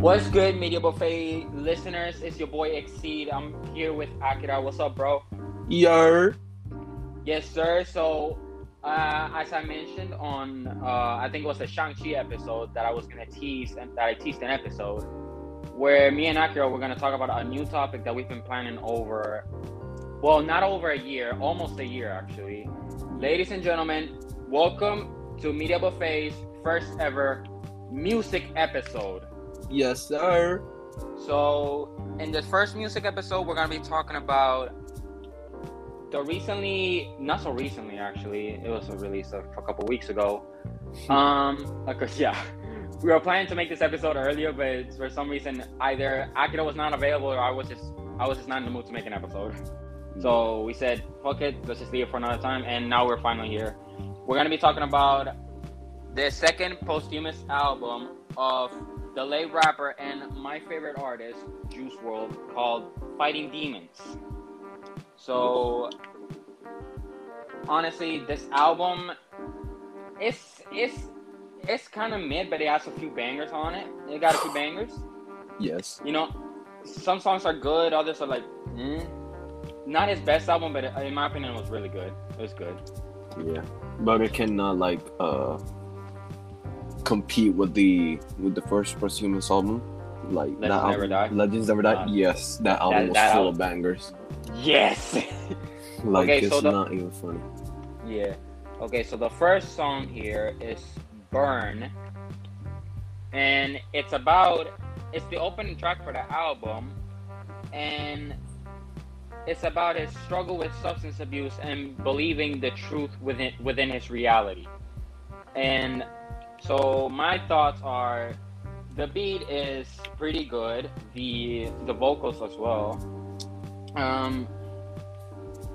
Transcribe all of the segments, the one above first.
What's good, Media Buffet listeners? It's your boy Exceed. I'm here with Akira. What's up, bro? Yo. Yes, sir. So, uh, as I mentioned on, uh, I think it was the Shang-Chi episode that I was going to tease and that I teased an episode where me and Akira were going to talk about a new topic that we've been planning over, well, not over a year, almost a year actually. Ladies and gentlemen, welcome to Media Buffet's first ever music episode. Yes, sir. So, in this first music episode, we're gonna be talking about the recently, not so recently actually, it was released a, a couple weeks ago. Um, because yeah, we were planning to make this episode earlier, but for some reason, either Akira was not available or I was just, I was just not in the mood to make an episode. So we said, fuck it, let's just leave it for another time. And now we're finally here. We're gonna be talking about the second posthumous album of the late rapper and my favorite artist, Juice WRLD, called Fighting Demons. So honestly, this album it's it's it's kind of mid, but it has a few bangers on it. It got a few bangers. Yes. You know, some songs are good, others are like, mm. not his best album, but in my opinion, it was really good. It was good. Yeah, but it cannot like uh compete with the with the first posthumous album. Like Legends that Never album, Die? Legends Never Die. Uh, yes, that album that- was that full album- of bangers. Yes. Like Okay, it's so the- not even funny. Yeah. Okay, so the first song here is Burn. And it's about it's the opening track for the album and it's about his struggle with substance abuse and believing the truth within within his reality. And so my thoughts are the beat is pretty good, the the vocals as well. Um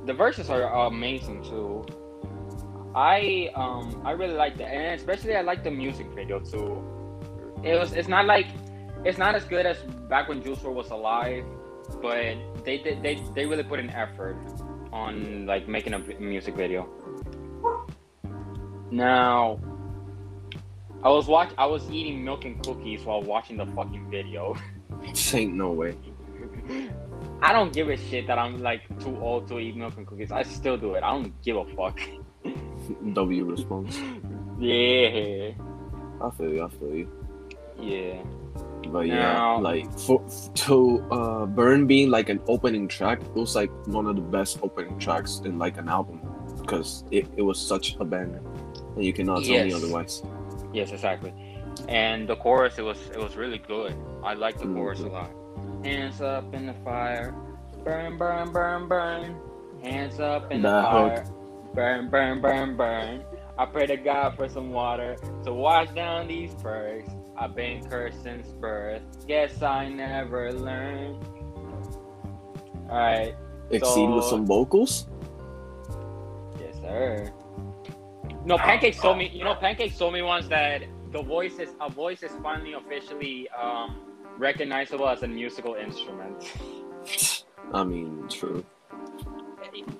the verses are amazing too. I um I really like that, and especially I like the music video too. It was it's not like it's not as good as back when Juice WRLD was alive, but they did they, they really put an effort on like making a music video. Now, I was watch I was eating milk and cookies while watching the fucking video. This Ain't no way. I don't give a shit that I'm like too old to eat milk and cookies. I still do it. I don't give a fuck. W response. Yeah. I feel you. I feel you. Yeah. But yeah, Now- like for to uh Burn being like an opening track, it was like one of the best opening tracks in like an album because it, it was such a banger, and you cannot tell me otherwise. Yes, exactly. And the chorus, it was it was really good. I like the chorus a Mhm. lot. Hands up in the fire, burn, burn, burn, burn. Hands up in the That fire, burn, burn, burn, burn. I pray to God for some water to wash down these perks. I've been cursed since birth. Guess I never learned. All right. Exceed with some vocals. Yes, sir. No, Pancake told me. You know, Pancake told me once that the voice is a voice is finally officially um, recognizable as a musical instrument. I mean, true.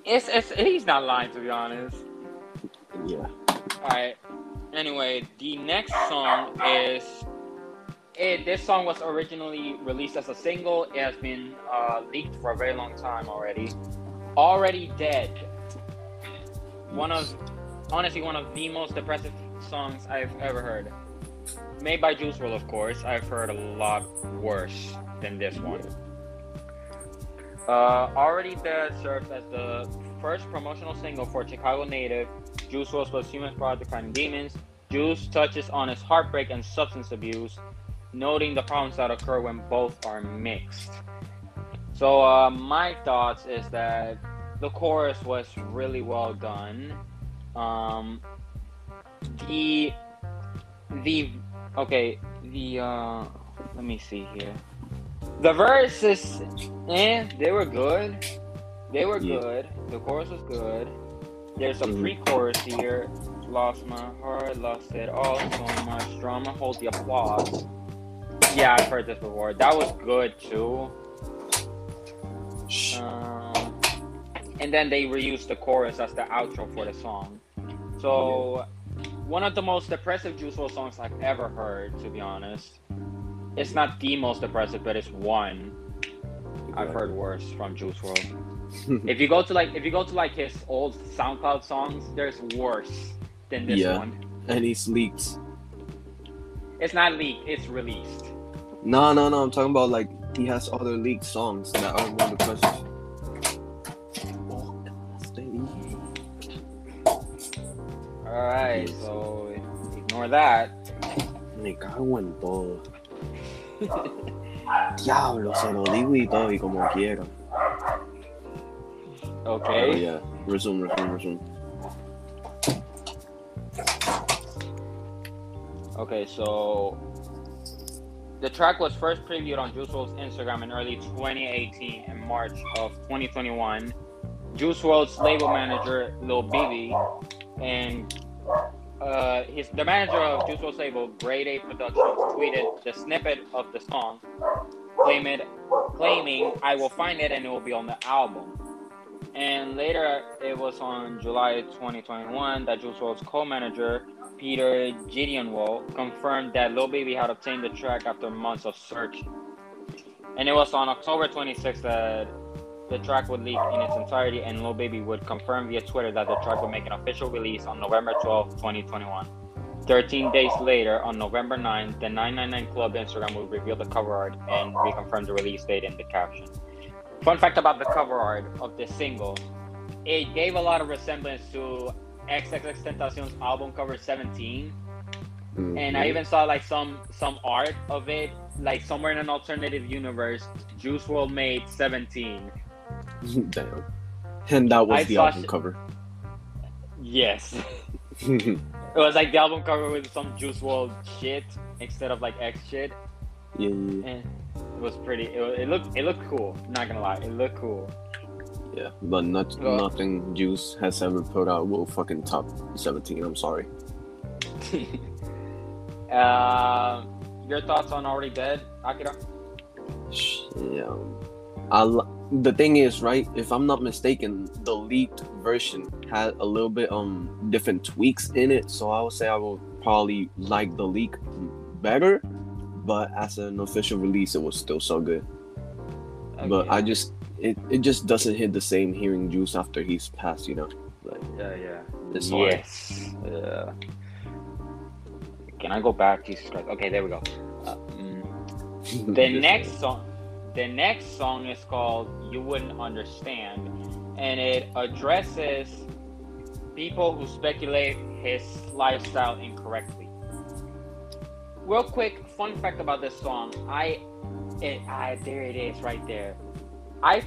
It's, it's he's not lying to be honest. Yeah. All right. Anyway, the next song is. It, this song was originally released as a single. It has been uh, leaked for a very long time already. Already dead. One of, honestly, one of the most depressive songs I've ever heard. Made by Juice WRLD, of course. I've heard a lot worse than this one. Uh, Already Dead serves as the first promotional single for Chicago native Juice WRLD's posthumous project Fighting Demons. Juice touches on his heartbreak and substance abuse, noting the problems that occur when both are mixed. So uh, my thoughts is that the chorus was really well done. Um, the the okay the uh, let me see here. The verses, eh, they were good. They were Yeah. good. The chorus was good. There's a Mhm. pre-chorus here. Lost my heart, lost it all. So much drama. Hold the applause. Yeah, I've heard this before. That was good too. Shh. Um, and then they reused the chorus as the outro for the song. So, one of the most depressive Juice WRLD songs I've ever heard, to be honest. it's not the most depressive, but it's one. I've heard worse from Juice WRLD. if you go to like if you go to like his old SoundCloud songs, there's worse than this Yeah. one. and he's leaked. It's not leaked, it's released. No, no, no. I'm talking about like he has other leaked songs that are more depressive. Alright, so ignore that. Me cago en todo. Diablo, se lo digo y todo y como quiera. Oh, Okay. yeah. Resume, resume, resume. Okay, so the track was first previewed on Juice WRLD's Instagram in early 2018 and March of 2021. Juice WRLD's label manager Lil Bibby and uh, his the manager of Juice WRLD's label Grade A Productions tweeted the snippet of the song, claiming claiming I will find it and it will be on the album. And later, it was on July 2021 that Juice WRLD's co-manager Peter Jideonwo confirmed that Lil Baby had obtained the track after months of searching. And it was on October 26th that the track would leak in its entirety, and Lil Baby would confirm via Twitter that the track would make an official release on November 12th, 2021. 13 days later, on November 9th, the 999 Club Instagram would reveal the cover art and reconfirm the release date in the caption. Fun fact about the cover art of this single, it gave a lot of resemblance to XXXTentacion's album cover 17 and I mm-hmm. even saw like some some art of it like somewhere in an alternative universe Juice WRLD made 17 Damn. And that was I the album sh- cover. yes it was like the album cover with some Juice WRLD shit instead of like X shit yeah, yeah, and it was pretty it, it looked it looked cool not gonna lie it looked cool yeah. But not, Well- nothing Juice has ever put out will fucking top 17. I'm sorry. uh, your thoughts on Already Dead Akira Yeah. I l- the thing is, right? If I'm not mistaken, the leaked version had a little bit um different tweaks in it, so I would say I will probably like the leak better. But as an official release, it was still so good. But I just it, it just doesn't hit the same hearing Juice after he's passed, you know. Like yeah yeah it's hard. Yes. Uh, can I go back? Jesus Christ. Okay, there we go. Uh, mm. The next song, the next song is called "You Wouldn't Understand," and it addresses people who speculate his lifestyle incorrectly. Real quick, fun fact about this song: I, it, I there it is right there. I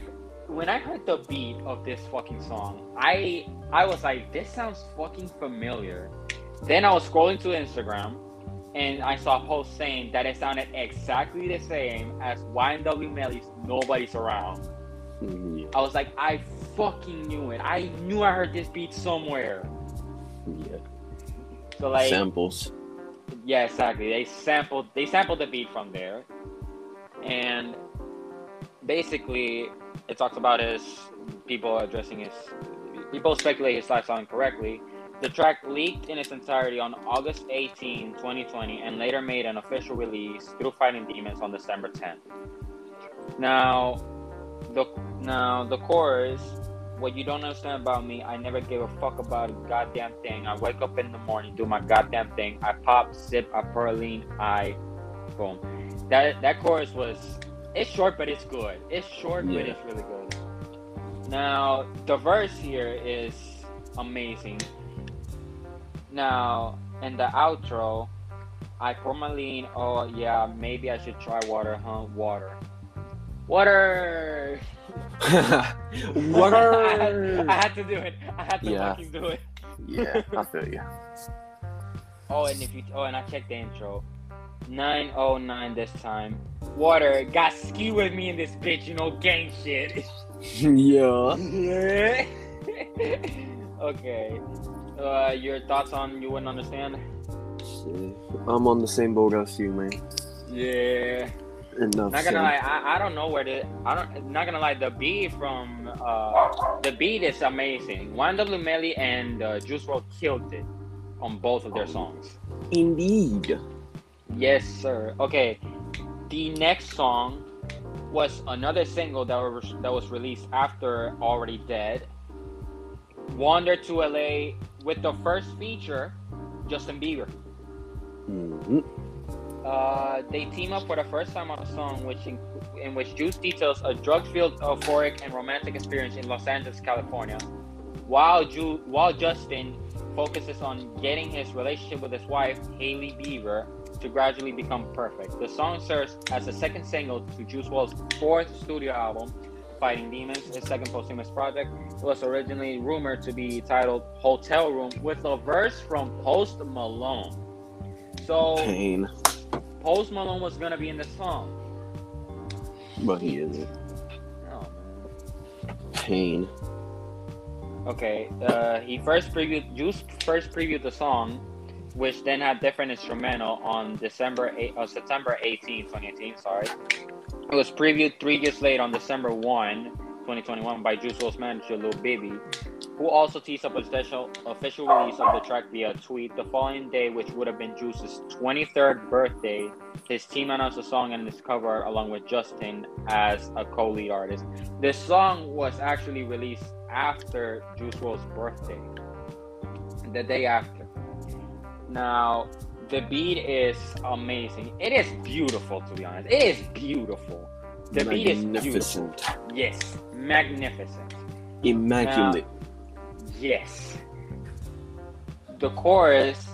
when I heard the beat of this fucking song, I I was like, this sounds fucking familiar. Then I was scrolling to Instagram and I saw posts saying that it sounded exactly the same as YNW Melly's Nobody's Around. I was like, I fucking knew it. I knew I heard this beat somewhere. yeah. So like Samples. Yeah, exactly. They sampled they sampled the beat from there. And basically it talks about his people addressing his people speculate his lifestyle incorrectly. The track leaked in its entirety on August 18, 2020, and later made an official release through Fighting Demons on December 10th. Now, the now the chorus, what you don't understand about me, I never give a fuck about a goddamn thing. I wake up in the morning, do my goddamn thing. I pop, sip, I perline, I boom. That that chorus was it's short but it's good. It's short but it's really good. Now the verse here is amazing. Now in the outro, I lean. Oh yeah, maybe I should try water, huh? Water, water. Water. I had to do it. I had to Yeah. fucking do it. yeah, I feel you. Oh, and if you oh, and I checked the intro. 909 this time. Water got ski with me in this bitch, you know, gang shit. yeah. okay. Uh, your thoughts on you wouldn't understand? I'm on the same boat as you, man. Yeah. Enough. Not gonna lie, I, I don't know where the I don't not gonna lie, the beat from uh the beat is amazing. YNW Melly and uh, Juice WRLD killed it on both of their songs. Indeed. Yes, sir. Okay. The next song was another single that was that was released after Already Dead. Wander to LA with the first feature, Justin Bieber. Mhm. Uh, they team up for the first time on a song which in, in which Juice details a drug-filled, euphoric, and romantic experience in Los Angeles, California, while Ju- while Justin focuses on getting his relationship with his wife Hailey Bieber to gradually become perfect. The song serves as a second single to Juice WRLD's fourth studio album, Fighting Demons, his second posthumous project. Was originally rumored to be titled Hotel Room with a verse from Post Malone. So Pain, Post Malone was gonna be in the song. but he isn't. Man. Pain. Okay, uh, he first previewed Juice first previewed the song, which then had different instrumental on December 8, uh, September 18, 2018. Sorry, it was previewed three years later on December 1, 2021 by Juice WRLD's manager Lil Baby, who also teased up a special official release of the track via tweet. The following day, which would have been Juice's 23rd birthday, his team announced the song and its cover along with Justin as a co-lead artist. This song was actually released after Juice WRLD's birthday, the day after. Now, the beat is amazing. It is beautiful, to be honest. It is beautiful. The beat is beautiful. Magnificent. Yes, magnificent. Immaculate. Yes. The chorus,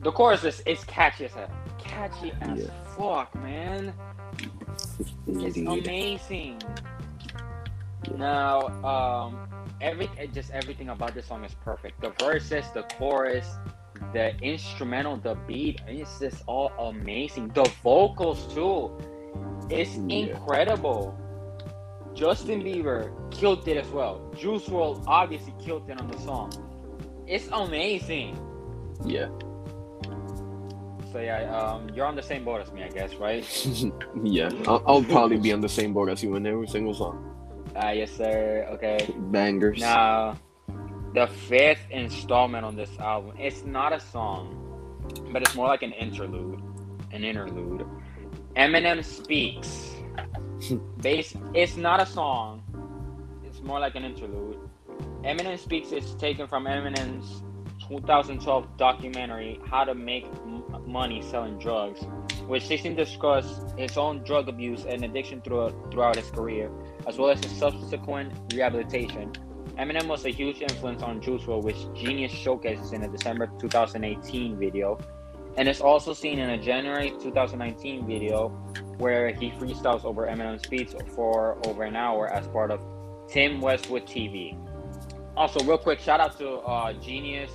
the chorus is, is catchy as hell. Catchy as Yeah. fuck, man. It's amazing. Now, um, every just everything about this song is perfect. The verses, the chorus, the instrumental, the beat, it's just all amazing. The vocals too, it's Yeah. incredible. Justin Bieber killed it as well. Juice WRLD obviously killed it on the song. It's amazing. Yeah. So yeah, um, you're on the same boat as me, I guess, right? yeah. I'll, I'll probably be on the same boat as you in every single song. Ah, yes, sir. Okay. Bangers. Now, the fifth installment on this album, it's not a song, but it's more like an interlude. An interlude. Eminem Speaks. Base, it's not a song, it's more like an interlude. Eminem Speaks is taken from Eminem's 2012 documentary, How to Make M- Money Selling Drugs, which seeks to discuss his own drug abuse and addiction throughout, throughout his career, as well as his subsequent rehabilitation. Eminem was a huge influence on Juice WRLD, which Genius showcases in a December 2018 video, and is also seen in a January 2019 video where he freestyles over Eminem's beats for over an hour as part of Tim Westwood TV. Also, real quick, shout out to uh, Genius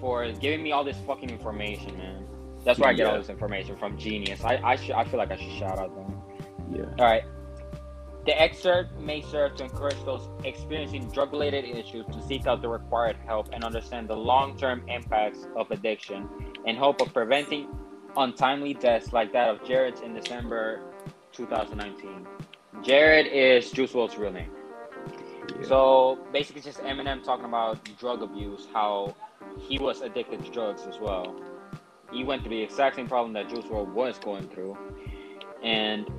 for giving me all this fucking information, man. That's where I get all this information from Genius. I I, should, I feel like I should shout out them. Yeah. All right. The excerpt may serve to encourage those experiencing drug related issues to seek out the required help and understand the long term impacts of addiction in hope of preventing untimely deaths like that of Jared in December 2019. Jared is Juice WRLD's real name. Yeah. So basically, it's just Eminem talking about drug abuse, how he was addicted to drugs as well. He went through the exact same problem that Juice WRLD was going through, and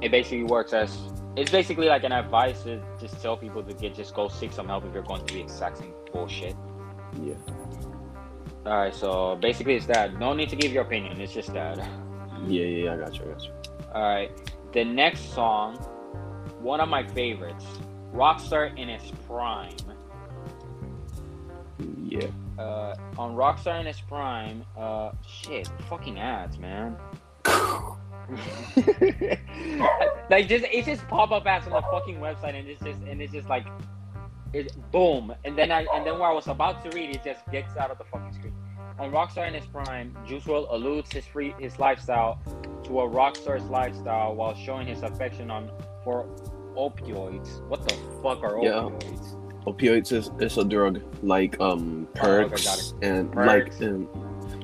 it basically works as it's basically like an advice to just tell people to get just go seek some help if you're going through the exact same bullshit. Yeah. All right, so basically it's that. No need to give your opinion. It's just that. Yeah, yeah, yeah, I got you, I got you. All right, the next song, one of my favorites, Rockstar in its prime. Yeah. uh, on Rockstar in its prime, uh, shit, fucking ads, man. like just it just pop up ads on the fucking website, and it's just and it's just like, it boom, and then I and then where I was about to read, it just gets out of the fucking screen. On Rockstar in his prime, Juice WRLD alludes his free his lifestyle to a rockstar's lifestyle while showing his affection on for opioids. What the fuck are opioids? Yeah. opioids? Is, is a drug like um Oh, okay, and Perks. like um,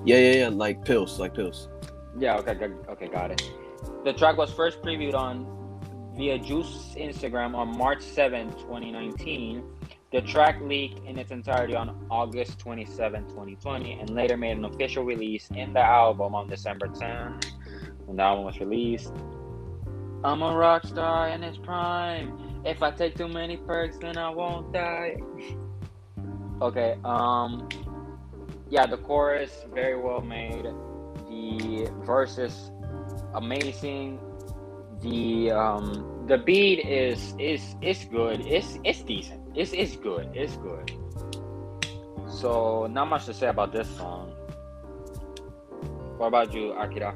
yeah, yeah, yeah, like pills, like pills. Yeah, okay, okay, got it. The track was first previewed on via Juice Instagram on March 7, 2019. The track leaked in its entirety on August 27, 2020, and later made an official release in the album on December 10. when the album was released. I'm a rock star in its prime. If I take too many perks, then I won't die. okay, um, yeah, the chorus very well made. The verses amazing. The um, the beat is is is good. It's it's decent. It's it's good. It's good. So not much to say about this song. What about you, Akira?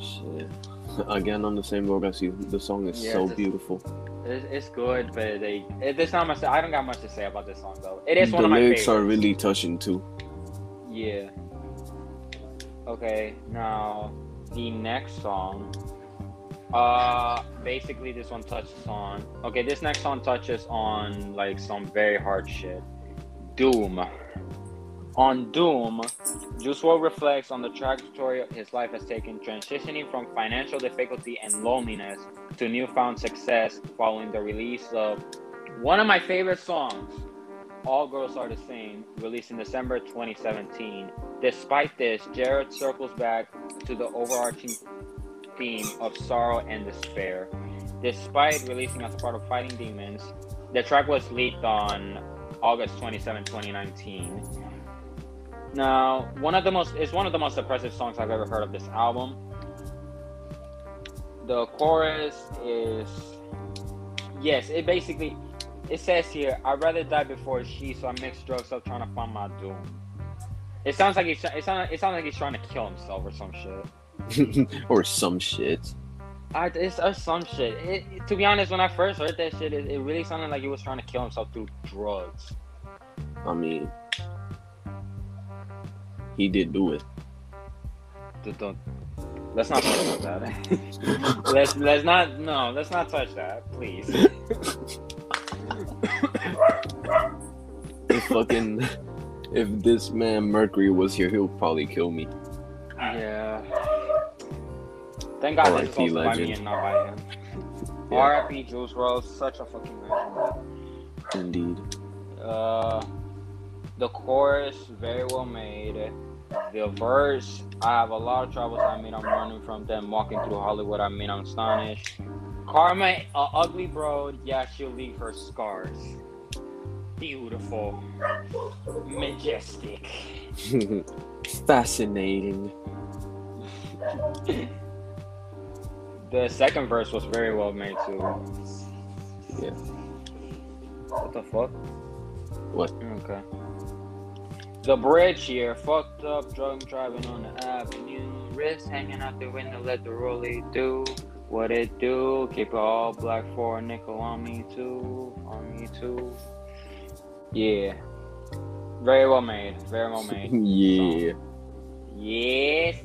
Shit. Again, on the same road as you. The song is Yeah, so it's- beautiful. It's, it's good, but they it, there's not much. I don't got much to say about this song though. It is one the of my lyrics favorites. are really touching too. Yeah. Okay, now the next song. Uh basically this one touches on okay, this next song touches on like some very hard shit. Doom. On Doom, Juice reflects on the trajectory his life has taken, transitioning from financial difficulty and loneliness to newfound success following the release of one of my favorite songs, All Girls Are the Same, released in December 2017. Despite this, Jared circles back to the overarching theme of sorrow and despair. Despite releasing as part of Fighting Demons, the track was leaked on August 27, 2019. Now, one of the most it's one of the most depressive songs I've ever heard of this album. The chorus is yes, it basically it says here, I'd rather die before she, so I mix drugs up trying to find my doom. It sounds like he's it sounds it sounds like he's trying to kill himself or some shit. or some shit. I, it's or some shit. It, it- to be honest, when I first heard that shit, it, it really sounded like he was trying to kill himself through drugs. I mean, he did do it. Don't- don't- let's not talk about that. let's let's not no, let's not touch that, please. If fucking, if this man Mercury was here, he'll probably kill me. Yeah. Thank God this also by me and not by him. Yeah. R.I.P. Juice WRLD, such a fucking legend. Indeed. Uh, the chorus very well made. The verse, I have a lot of troubles. I mean, I'm running from them. Walking through Hollywood, I mean, I'm astonished. Karma, a ugly broad. Yeah, she'll leave her scars. Beautiful, majestic. Fascinating. The second verse was very well made too. Yeah. What the fuck? What? Okay. The bridge here, fucked up, drunk driving on the avenue, wrist hanging out the window, let the rollie do what it do. Keep it all black for a nickel on me too, on me too. Yeah. Very well made, very well made. yeah. Yes.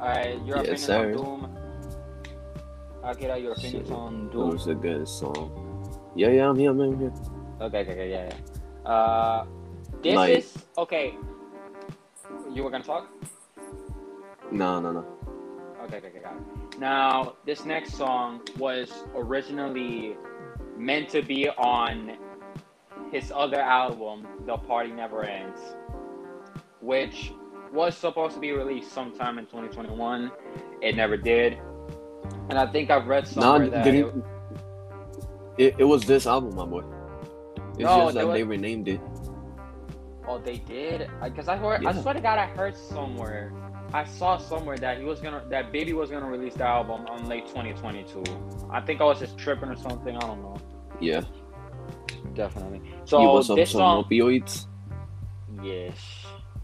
Alright, your Yes, opinion sir. on Doom. Akira, your opinions Shit. on It Doom. was a good song. Yeah, yeah, I'm here, I'm here. Okay, okay, okay, yeah, yeah. Uh, this Like- is okay. You were gonna talk? No, no, no. Okay, okay, okay, got it. Now, this next song was originally meant to be on his other album, The Party Never Ends, which was supposed to be released sometime in 2021. It never did. And I think I've read somewhere that it- It, it was this album, my boy. It's No, just was- they renamed it. Oh, they did? Because I heard, I Yeah. swear to God, I heard somewhere, I saw somewhere that he was gonna, that Baby was gonna release the album on late 2022. I think I was just tripping or something. I don't know. Yeah. Definitely. So he was on this song, opioids. yes.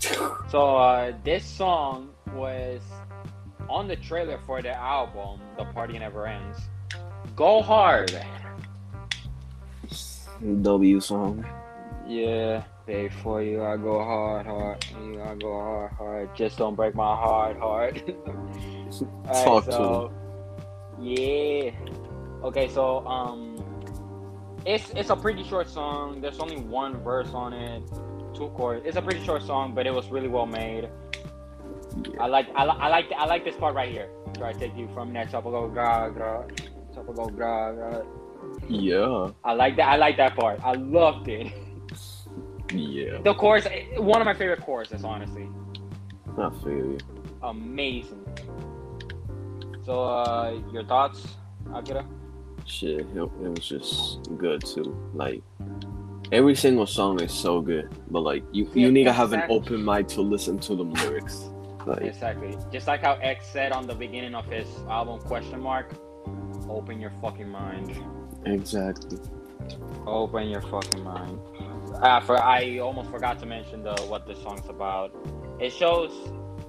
So uh, this song was on the trailer for the album, The Party Never Ends. Go hard. W song. Yeah, for you. I go hard, hard. You, I go hard, hard. Just don't break my heart, heart. Alright, Talk to so, Yeah. Okay, so um, it's it's a pretty short song. There's only one verse on it, two chords. It's a pretty short song, but it was really well made. I like I, I like I like this part right here. Where I take you from that chopper go gra gra, chopper go gra gra. Yeah. I like that. I like that part. I loved it. Yeah. The chorus, one of my favorite choruses, honestly. I feel you. Amazing. So, uh, your thoughts, Akira? Shit, it, it was just good too. Like every single song is so good, but like you, you Yeah, need to have an open mind to listen to the lyrics. Like Exactly. Just like how X said on the beginning of his album, question mark. Open your fucking mind. exactly. Open your fucking mind. Uh, for I almost forgot to mention the what the song's about. It shows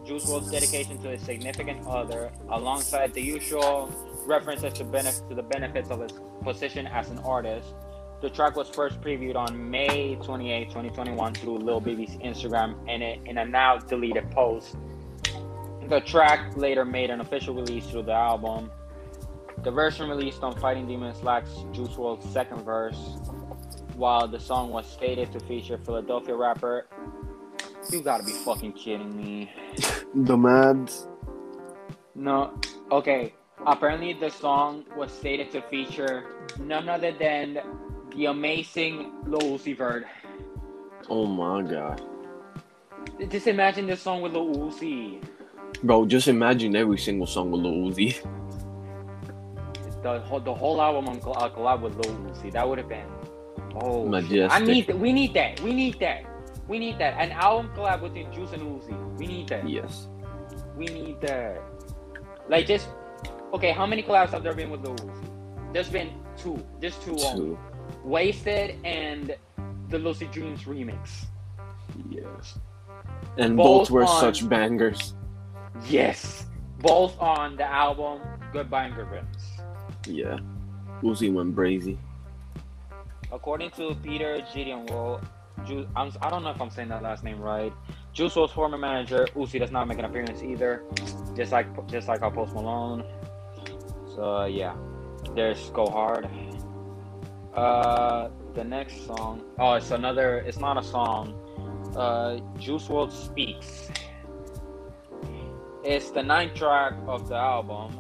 Juice WRLD's dedication to his significant other, alongside the usual references to benef- to the benefits of his position as an artist. The track was first previewed on May 28, 2021, through Lil Baby's Instagram, and it, in a now deleted post. The track later made an official release through the album. The version released on Fighting Demons lacks Juice WRLD's second verse, while the song was stated to feature Philadelphia rapper. You gotta be fucking kidding me. The Mads. No, okay. Apparently, the song was stated to feature none other than the amazing Lil Uzi Vert. Oh my god. Just imagine this song with Lil Uzi. Bro, just imagine every single song with Lil Uzi. The whole, the whole album on uh, collab with Lil Uzi. That would have been. Oh, shit. I need. We need that. We need that. We need that. An album collab between Juice and Uzi. We need that. Yes. We need that. Like just. Okay, how many collabs have there been with Lil Uzi? There's been two. Just two. only. Two. Wasted and the Lucid Dreams remix. Yes. And Both both, were on- such bangers. Yes. Both on the album Goodbye and Good Riddance. Yeah. Uzi went brazy. According to Peter Gideon, well, Ju- I'm, I don't know if I'm saying that last name right. Juice WRLD's former manager Uzi does not make an appearance either, just like just like our Post Malone. So uh, yeah, there's Go Hard. Uh, the next song. Oh, it's another. It's not a song. Uh, Juice WRLD speaks. It's the ninth track of the album.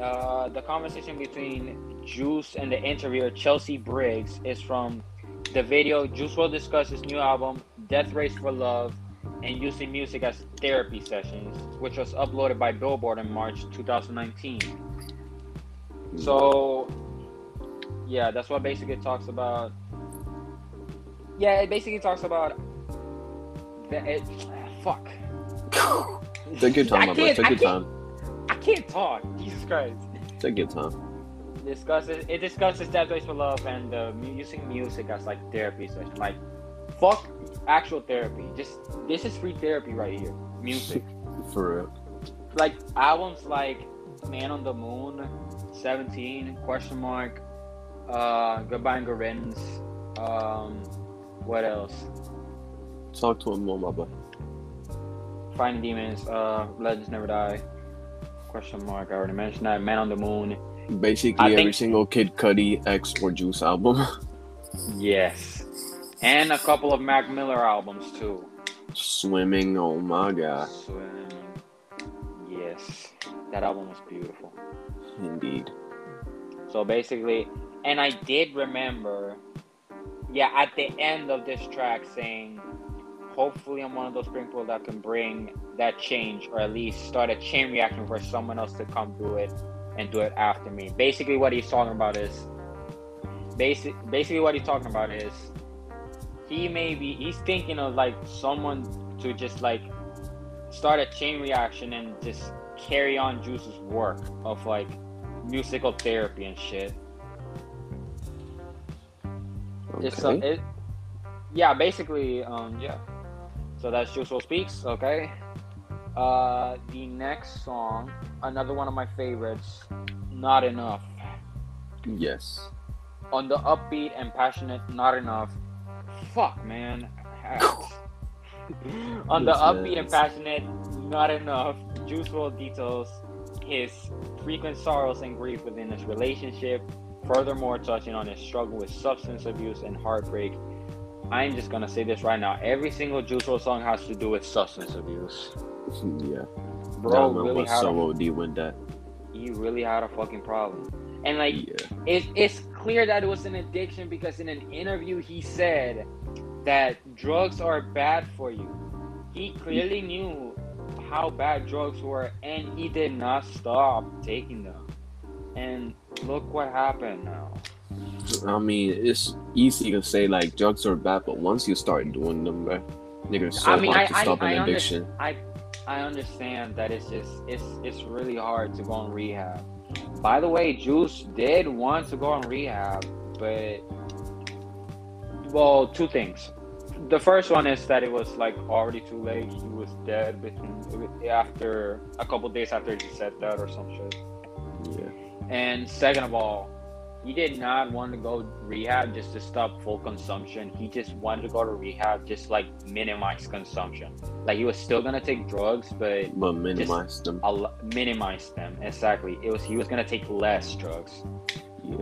Uh, the conversation between Juice and the interviewer Chelsea Briggs is from the video. Juice will discuss his new album, Death Race for Love, and using music as therapy sessions, which was uploaded by Billboard in March 2019. So, yeah, that's what basically it talks about. Yeah, it basically talks about the it, fuck. Take your time, my boy. can't- Take your time. I can't talk. Jesus Christ. Take your time. Discusses it discusses Death Race for Love and uh, using music as like therapy session. Like, fuck actual therapy. Just this is free therapy right here. Music. For real. like albums like Man on the Moon, Seventeen, question mark, uh, Goodbye and Good Riddance, um, what else? Talk to him more, my boy. Finding Demons, uh, Legends Never Die, question mark. I already mentioned that. Man on the Moon. Basically, I every think- single Kid Cudi X or Juice album. Yes. And a couple of Mac Miller albums too. Swimming, oh my god. Swimming. Yes. That album was beautiful. Indeed. So basically, and I did remember, yeah, at the end of this track saying, hopefully I'm one of those people that can bring that change or at least start a chain reaction for someone else to come do it and do it after me. Basically, what he's talking about is, basic, basically what he's talking about is, he may be, he's thinking of like someone to just like start a chain reaction and just carry on Juice's work of like musical therapy and shit. Okay. It's uh, it, yeah, basically, um, yeah. So that's Juice WRLD Speaks, okay. Uh, the next song, another one of my favorites, Not Enough. yes. On the upbeat and passionate Not Enough. Fuck, man. On the upbeat and passionate Not Enough, Juice WRLD details his frequent sorrows and grief within his relationship, furthermore touching on his struggle with substance abuse and heartbreak. I'm just gonna say this right now. Every single Juice WRLD song has to do with substance abuse. Yeah. Bro really was had so OD with that. he really had a fucking problem. And like Yeah. it, it's clear that it was an addiction because in an interview he said that drugs are bad for you. He clearly knew how bad drugs were, and he did not stop taking them. And look what happened now. I mean, it's easy to say like drugs are bad, but once you start doing them, bro, nigga, so I mean, hard I, to I, stop I, an addiction. I, I understand that it's just it's it's really hard to go on rehab. By the way, Juice did want to go on rehab, but well, two things. The first one is that it was like already too late. He was dead between after a couple days after he said that or some shit. Yeah. And second of all, he did not want to go rehab just to stop full consumption. He just wanted to go to rehab just like minimize consumption. Like he was still gonna take drugs, but But minimize them. a l- minimize them. Exactly. It was he was gonna take less drugs. Yeah.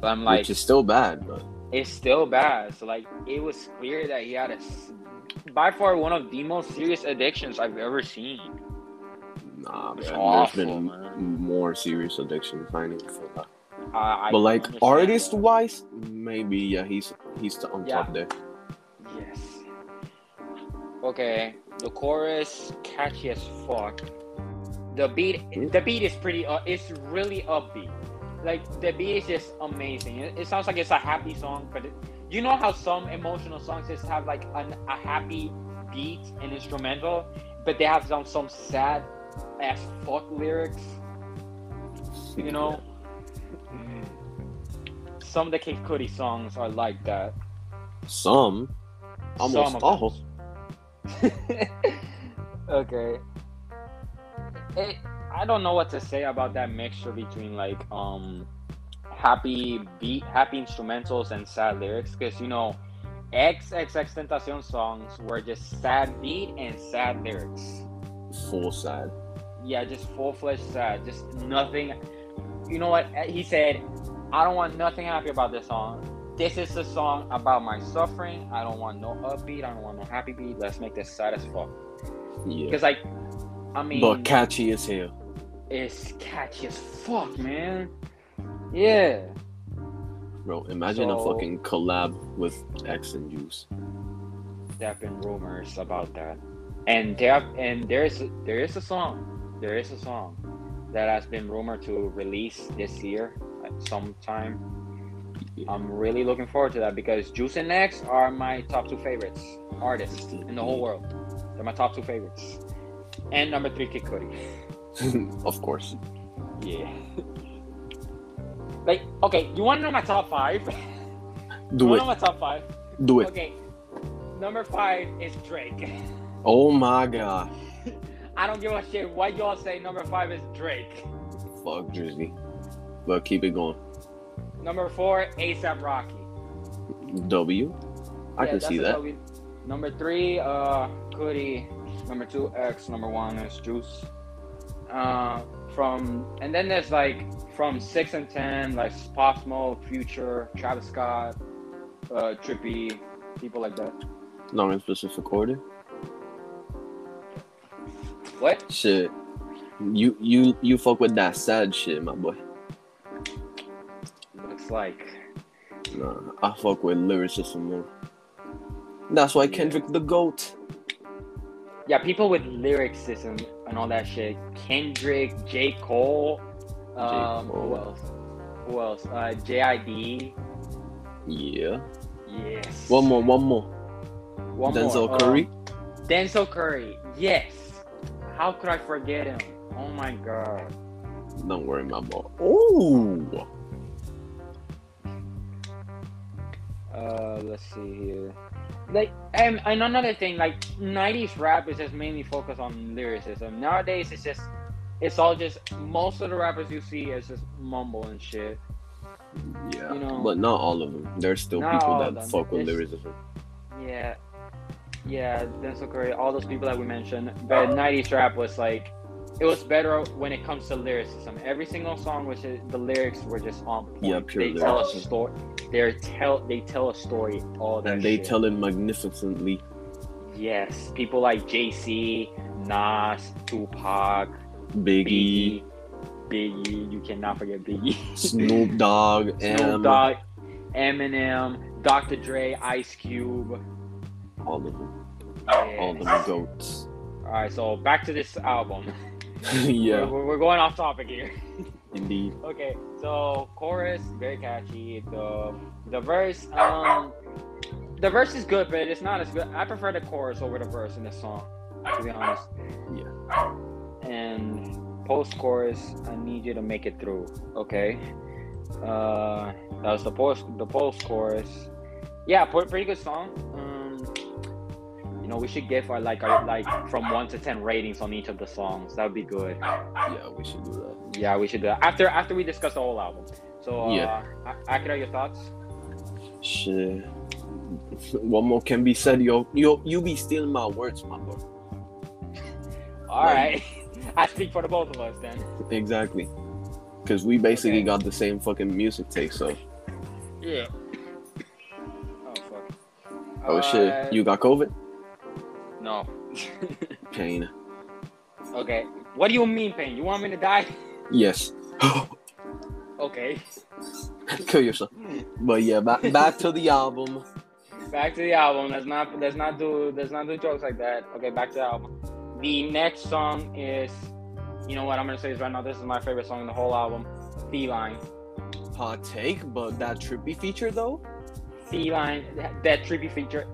But I'm like, Which is still bad, but it's still bad. So like, it was clear that he had a by far one of the most serious addictions I've ever seen. nah, man. It's There's awful, been man. more serious addictions. I ain't even feel that. I, But like artist wise, maybe yeah, he's he's on Yeah. top there. Yes. Okay, the chorus catchy as fuck. The beat, the beat is pretty. Uh, it's really upbeat. Like the beat is just amazing. It, it sounds like it's a happy song, but it, you know how some emotional songs just have like an, a happy beat and instrumental, but they have some some sad as fuck lyrics. You know. Some of the Kid Cudi songs are like that. Some, almost Some all. okay. It, I don't know what to say about that mixture between like um happy beat, happy instrumentals and sad lyrics because you know XXXTentacion songs were just sad beat and sad lyrics. Full sad. Yeah, just full fledged sad, just nothing. You know what he said? I don't want nothing happy about this song. This is a song about my suffering. I don't want no upbeat. I don't want no happy beat. Let's make this sad as fuck. Yeah. Because like, I mean, But catchy as hell. it's catchy as fuck, man. Yeah. Bro, imagine a fucking collab with X and Juice. There have been rumors about that, and there have, and there is there is a song, there is a song that has been rumored to release this year sometime. I'm really looking forward to that because Juice and X are my top two favorites artists in the whole world. They're my top two favorites, and number three, Kid Cudi. of course. Yeah. Like, okay, you want to know my top five? Do you it. know my top five? Do it. Okay, number five is Drake. Oh my god. I don't give a shit what y'all say. Number five is Drake. Fuck Drizzy. But keep it going. Number four, ASAP Rocky. W. I Yeah, can see that. W. Number three, uh, Cudi. Number two, X. Number one is Juice. Uh, from and then there's like from six and ten, like Pop Smoke, Future, Travis Scott, uh, Trippy, people like that. Not in specific order. What? Shit. You you you fuck with that sad shit, my boy. Looks like. Nah, I fuck with lyricism more. That's why. Kendrick the goat. Yeah, people with lyricism and all that shit. Kendrick, J. Cole. Um, Cole. Who else? Who else? Uh, JID. Yeah. Yes. One more, one more. One Denzel more. Uh, Curry. Denzel Curry. Yes. How could I forget him? Oh my god. Don't worry, my boy. Ooh. Uh, let's see here. Like, and, and another thing, like, 90s rap is just mainly focused on lyricism. Nowadays, it's just, it's all just, most of the rappers you see is just mumble and shit. Yeah. You know- but not all of them. There's still Not people that fuck with It's- lyricism. Yeah. Yeah, Denzel Curry, all those people that we mentioned. But 90s rap was like, it was better when it comes to lyricism. Every single song was just, the lyrics were just on point. Yeah, pure They tell a story. They tell they tell a story. All that. And they shit. tell it magnificently. Yes, people like JC, Nas, Tupac, Biggie, Biggie, Biggie. You cannot forget Biggie. Snoop Dogg, Snoop Dogg, Eminem, Dr. Dre, Ice Cube. all of them. All of them goats. All right, so back to this album. yeah, We're, we're going off topic here. indeed. Okay, so chorus very catchy. The the verse, um, the verse is good, but it's not as good. I prefer the chorus over the verse in this song, to be honest. Yeah. And post chorus, I need you to make it through. Okay. Uh, that was the post the post chorus. Yeah, pretty good song. Um, you know, we should give our like our like from one to ten ratings on each of the songs. That would be good. Yeah, we should do that. Yeah, we should do that after after we discuss the whole album. So, uh, Yeah. Akira, your thoughts? Shit. What more can be said? Yo, yo, you be stealing my words, my boy. All Like- right, I speak for the both of us then. Exactly. Because we basically Okay. got the same fucking music taste. So, Yeah. Oh fuck. oh Uh, shit, you got COVID? No. Pain. okay. What do you mean, pain? You want me to die? Yes. Okay. Kill yourself. But yeah, back back to the album. Back to the album. Let's not let's not do let's not do jokes like that. Okay, back to the album. The next song is, you know what I'm gonna say is right now. This is my favorite song in the whole album. Feline. Hot take, but that trippy feature though. Feline. That, that trippy feature.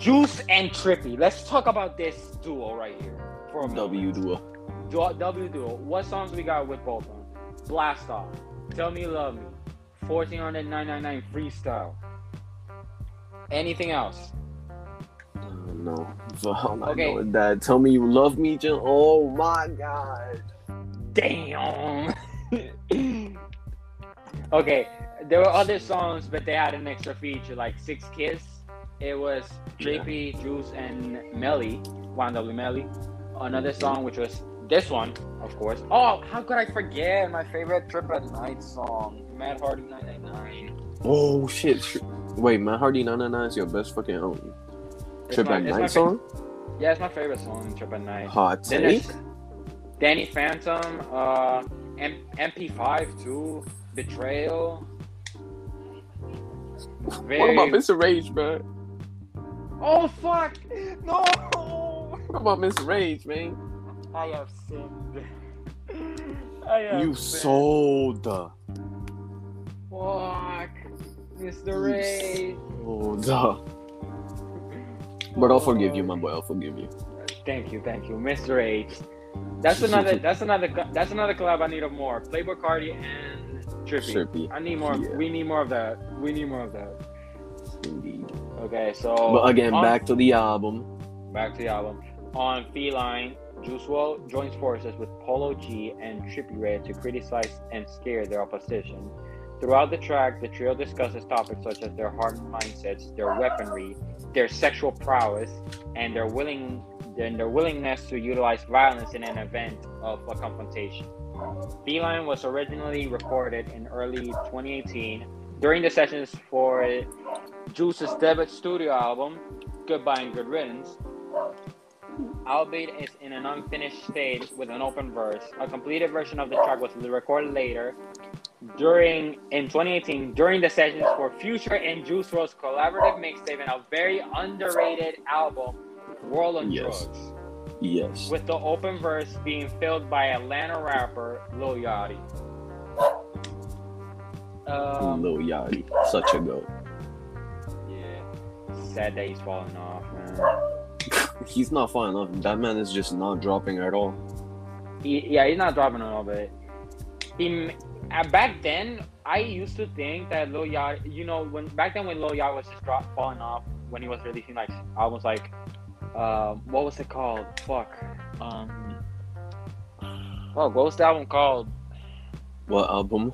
Juice and Trippie. Let's talk about this duo right here for a moment. W duo. Du- W duo. What songs we got with both of them? Blast off. Tell me you love me. 1499 freestyle. Anything else? No. I Okay. know that tell me you love me, just oh my god. Damn. okay, there were other songs, but they had an extra feature like Six Kiss. It was Trippie, Juice, and Melly, YNW Melly. Another song, which was this one, of course. Oh, how could I forget my favorite Trip at Knight song, Matt Hardy 999. Oh shit. Wait, Matt Hardy 999 is your best fucking It's Trip my- at Night song? Yeah, it's my favorite song in Trip at Knight. Hot Then take? Danny Phantom, uh, M- MP5 too, Betrayal. What Very- about Miss the Rage, bro? Oh fuck! No! What about Miss the Rage, man? I have sinned. I have You sinned. sold the. Fuck, Mr. Rage. Sold the. But I'll forgive you, my boy. I'll forgive you. Thank you, thank you, Mr. Rage. That's another. That's another. co- That's another collab I need of more. Playboi Carti and Trippie. Trippie. I need more. Yeah. We need more of that. We need more of that. Indeed. Okay, so. But again, on- back to the album. back to the album. On Feline, Juice WRLD joins forces with Polo G and Trippie Redd to criticize and scare their opposition. Throughout the track, the trio discusses topics such as their hardened mindsets, their weaponry, their sexual prowess, and their willing and their willingness to utilize violence in an event of a confrontation. Feline was originally recorded in early 2018 during the sessions for Juice's debut studio album, Goodbye and Good Riddance, albeit it's in an unfinished state with an open verse. A completed version of the track was recorded later during in 2018 during the sessions for Future and Juice WRLD's collaborative mixtape and a very underrated album, World on Yes. Drugs, Yes. with the open verse being filled by Atlanta rapper Lil Yachty. Um, Lil Yachty. Such a goat. Sad that he's falling off, man. He's not falling off. That man is just not dropping at all. He, yeah, he's not dropping at all. bit. He uh, back then, I used to think that Lil Yachty, you know, when back then when Lil Yachty was just drop, falling off when he was releasing like albums like, um, what was it called? Fuck, um, fuck, what was the album called? What album?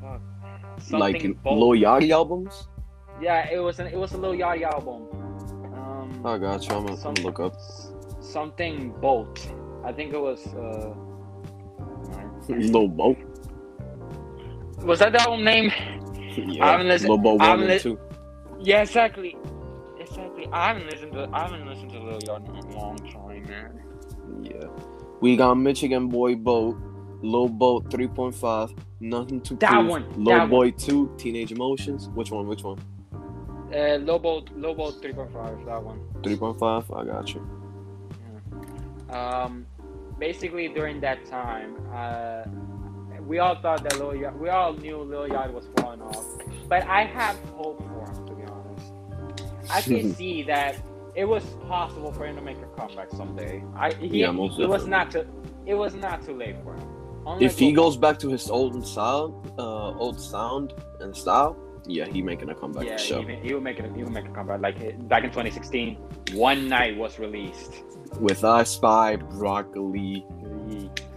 Fuck, like Something Lil. Yachty albums? Yeah, it was an it was a Lil Yachty album. Um, I got you. I'm gonna, some- look up. something Bolt. I think it was. Uh, Lil Boat. was that the album name? Yeah. I haven't listened- Lil Boat I 1 haven't li- 2. Yeah, exactly. Exactly. I haven't listened to I haven't listened to Lil Yachty in a long time, man. Yeah. We got Michigan Boy Boat, Lil Boat 3.5, Nothing to That Prove, one, Lil that Boy 2, Teenage Emotions. Which one? Which one? Uh, Lobo Lobo three point five. That one. Three point five. I got you. Um, basically during that time, uh, we all thought that Lil Yachty, we all knew Lil Yachty was falling off, but I have hope for him to be honest. I can see that it was possible for him to make a comeback someday. I he, Yeah, most it was not too it was not too late for him. Unlike If he goes back to his old sound, uh, old sound and style, yeah, he making a comeback yeah, sure. he, he will make it. He will make a comeback. Like back in 2016, One Night was released. With us by Broccoli,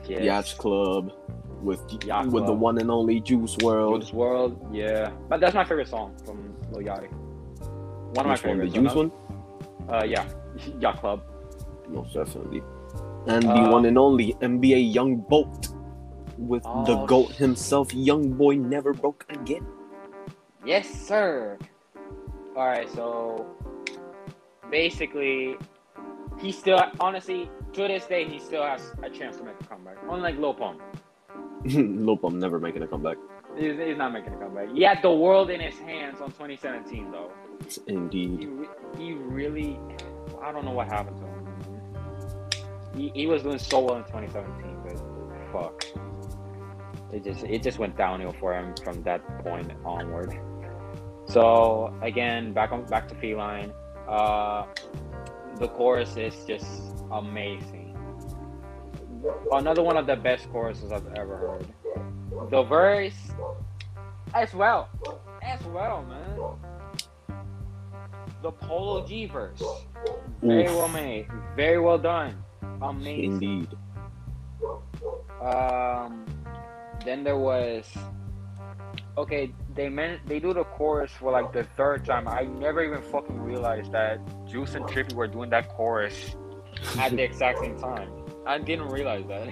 Yes. Yacht Club, with Yacht with the one and only Juice WRLD. Juice WRLD, yeah, but that's my favorite song from Lil Yachty. One of my one? The favorites. Juice one? Uh, yeah, Yacht Club. Most definitely. And the Uh, one and only NBA Young Bolt with the Oh, GOAT himself, Young Boy Never Broke Again. Yes, sir. All right, so basically, he still, honestly, to this day, he still has a chance to make a comeback. Unlike Lil Pump never making a comeback. he's, he's not making a comeback. He had the world in his hands on 2017, though. He, Indeed. re- he really, I don't know what happened to him. He, he was doing so well in 2017, but fuck. It just it just went downhill for him from that point onward. So again, back on back to Feline. Uh, the chorus is just amazing. Another one of the best choruses I've ever heard. The verse as well, as well, man. The Polo G verse, very Oof. well made, very well done, amazing. Indeed. Um, then there was okay. They meant they do the chorus for like the third time. I never even fucking realized that Juice and Trippie were doing that chorus at the exact same time. I didn't realize that.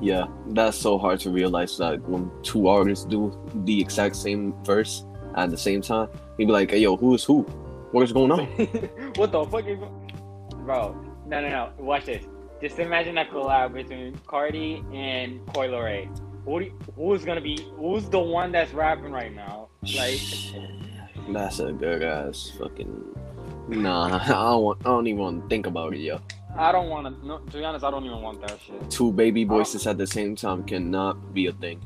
Yeah, that's so hard to realize that when two artists do the exact same verse at the same time, you'd be like, hey, yo, who is who? What is going on? what the fuck is bro? No, no, no. Watch this. Just imagine a collab between Carti and Coi Leray. Who you- who's gonna be? Who's the one that's rapping right now? Like. That's a good ass fucking. Nah, I don't want. I don't even want to think about it, yo. I don't want to. No, to be honest, I don't even want that shit. Two baby voices at the same time cannot be a thing.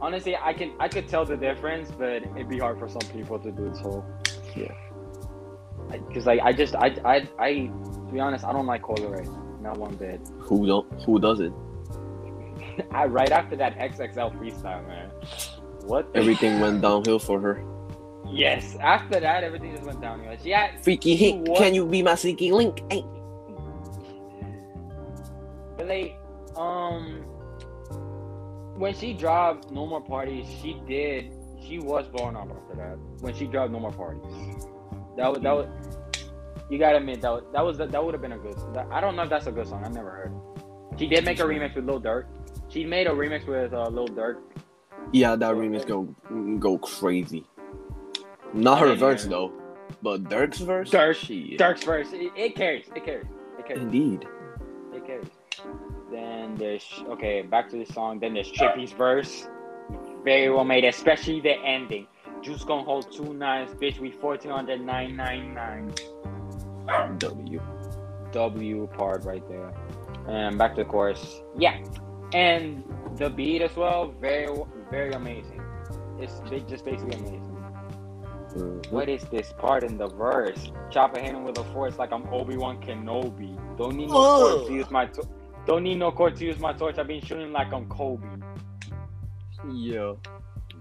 Honestly, I can I could tell the difference, but it'd be hard for some people to do so. Yeah. Because like I just I I I to be honest, I don't like Coi Leray, not one bit. Who don't? Who doesn't? I right after that XXL freestyle, man. What? the- Everything went downhill for her. Yes. After that, everything just went downhill. She had Freaky Hink, can you be my sneaky link? Hey. But like, um, when she dropped No More Parties, she did. She was blowing up after that. When she dropped No More Parties, that was that was. You gotta admit that was, that was that would have been a good. I don't know if that's a good song. I never heard. She did make a remix with Lil Durk. She made a remix with uh, Lil Durk. Yeah, that remix go go crazy. Not her verse hear though, but Durk's verse. Durk- Shit. Durk's verse. It, it carries. It carries. It carries. Indeed. It carries. Then there's okay. Back to the song. Then there's Trippie's verse. Very well made, especially the ending. Juice gonna hold two nines, bitch. We fourteen the nine nine nine. W. W part right there. And back to the chorus. Yeah, and the beat as well. Very very amazing. It's just basically amazing. Mhm. What is this part in the verse? Chopper hitting with a force like I'm Obi Wan Kenobi. Don't need no Ugh. cord to use my. To- don't need no cord to use my torch. I've been shooting like I'm Kobe. Yeah,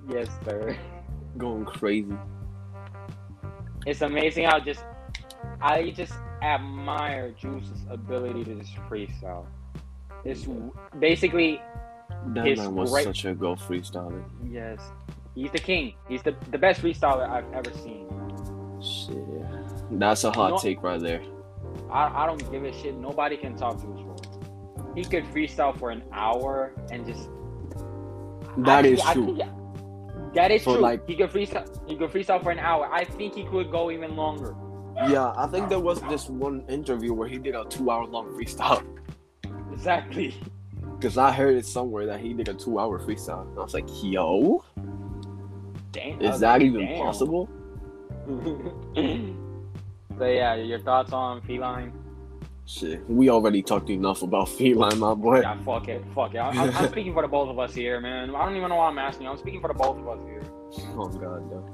Yes, sir. going crazy. It's amazing how just I just admire Juice's ability to just freestyle. It's basically That man was great- such a go freestyler. yes, he's the king. He's the the best freestyler I've ever seen. Shit. That's a hot No- take right there. I, I don't give a shit. Nobody can talk Juice WRLD. He could freestyle for an hour and just That I- is I- true. That is For, true. like- he could freestyle. He could freestyle for an hour. I think he could go even longer. Yeah, I think there was this one interview where he did a two hour long freestyle. Exactly. Because I heard it somewhere that he did a two hour freestyle. I was like, yo, Damn. Is that like, even damn. possible? so yeah, your thoughts on Feline? Shit, we already talked enough about Feline, my boy. Yeah, fuck it, fuck it. I'm, I'm, I'm speaking for the both of us here, man. I don't even know why I'm asking you. I'm speaking for the both of us here. Oh god, no.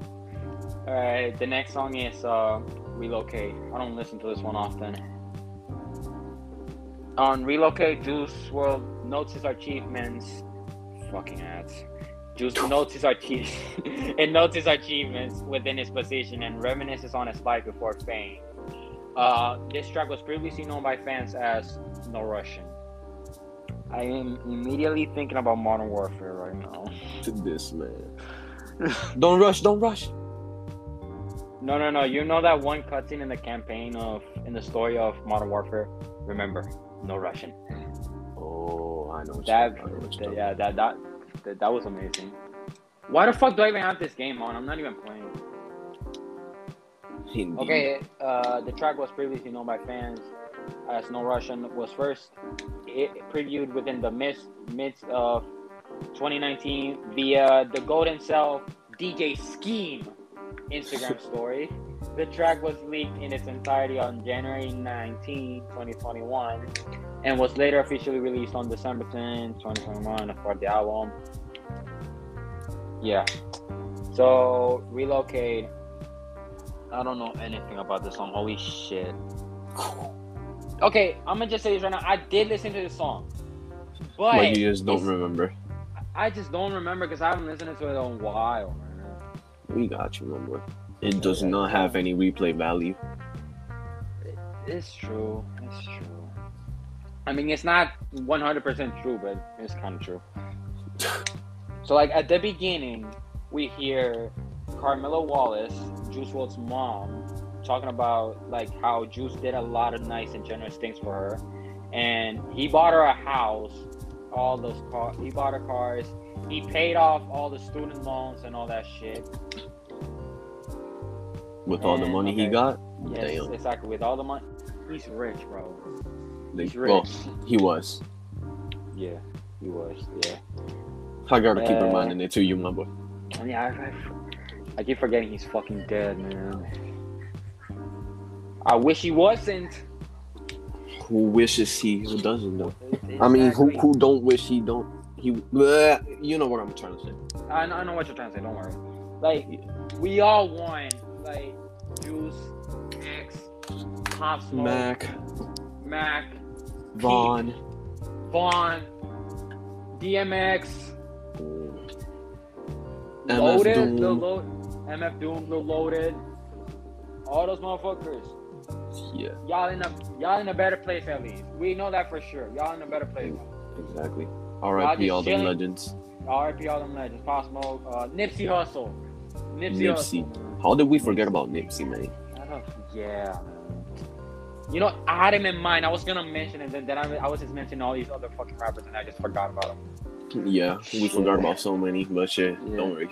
All right, the next song is uh, "Relocate." I don't listen to this one often. On "Relocate," Juice WRLD notes his achievements. Fucking ads. Juice notes his achievements. it notes his achievements within his position and reminisces on his life before fame. Uh, this track was previously known by fans as "No Russian." I am immediately thinking about Modern Warfare right now. To this man. don't rush, don't rush. No, no, no. You know that one cutscene in the campaign of in the story of Modern Warfare. Remember, no Russian. Oh, I know. That, you- I know what you're that- yeah, that, that that that was amazing. Why the fuck do I even have this game on? I'm not even playing. Indeed. Okay, uh, the track was previously known by fans as No Russian. Was first it previewed within the midst midst of 2019 via the Golden Cell DJ Scheme Instagram story. The track was leaked in its entirety on January 19, 2021, and was later officially released on December 10, 2021 for the album. Yeah. So, Relocate. I don't know anything about this song. Holy shit. Okay, I'm gonna just say this right now. I did listen to this song, but you just don't remember. I just don't remember because I haven't listened to it in a while, man. We got you, my boy. It does not have any replay value. It's true. It's true. I mean, it's not 100% true, but it's kind of true. so, like, at the beginning, we hear Carmela Wallace, Juice WRLD's mom, talking about, like, how Juice did a lot of nice and generous things for her. And he bought her a house, all those cars. He bought her cars. He paid off all the student loans and all that shit. With all the money he got, Yes, damn. exactly. With all the money, he's rich, bro. He's well, rich. he was. Yeah, he was. Yeah. I gotta keep Uh, reminding it to you, my boy. Yeah, I, I, I keep forgetting he's fucking dead, man. I wish he wasn't. Who wishes he? Who doesn't though? I mean, who who don't wish he don't? He, bleh, you know what I'm trying to say. I know, I know what you're trying to say. Don't worry. Like, we all want like Juice, X, Pop Smoke, Mac, Mac, Von. Von, DMX, MF Loaded, Doom. Lil Load, MF Doom, Lil Loaded, all those motherfuckers. Yeah, Y'all in a y'all in a better place at least. We know that for sure. Y'all in a better place. exactly. R.I.P. just all them legends. R.I.P. all them legends. Pop Smoke, uh, Nipsey Hussle, Nipsey, Nipsey. How did we forget about Nipsey, man? Yeah. You know, I had him in mind. I was gonna mention it, then, then I, I was just mentioning all these other fucking rappers, and I just forgot about them. Yeah, we forgot about so many, but shit, Yeah. don't worry.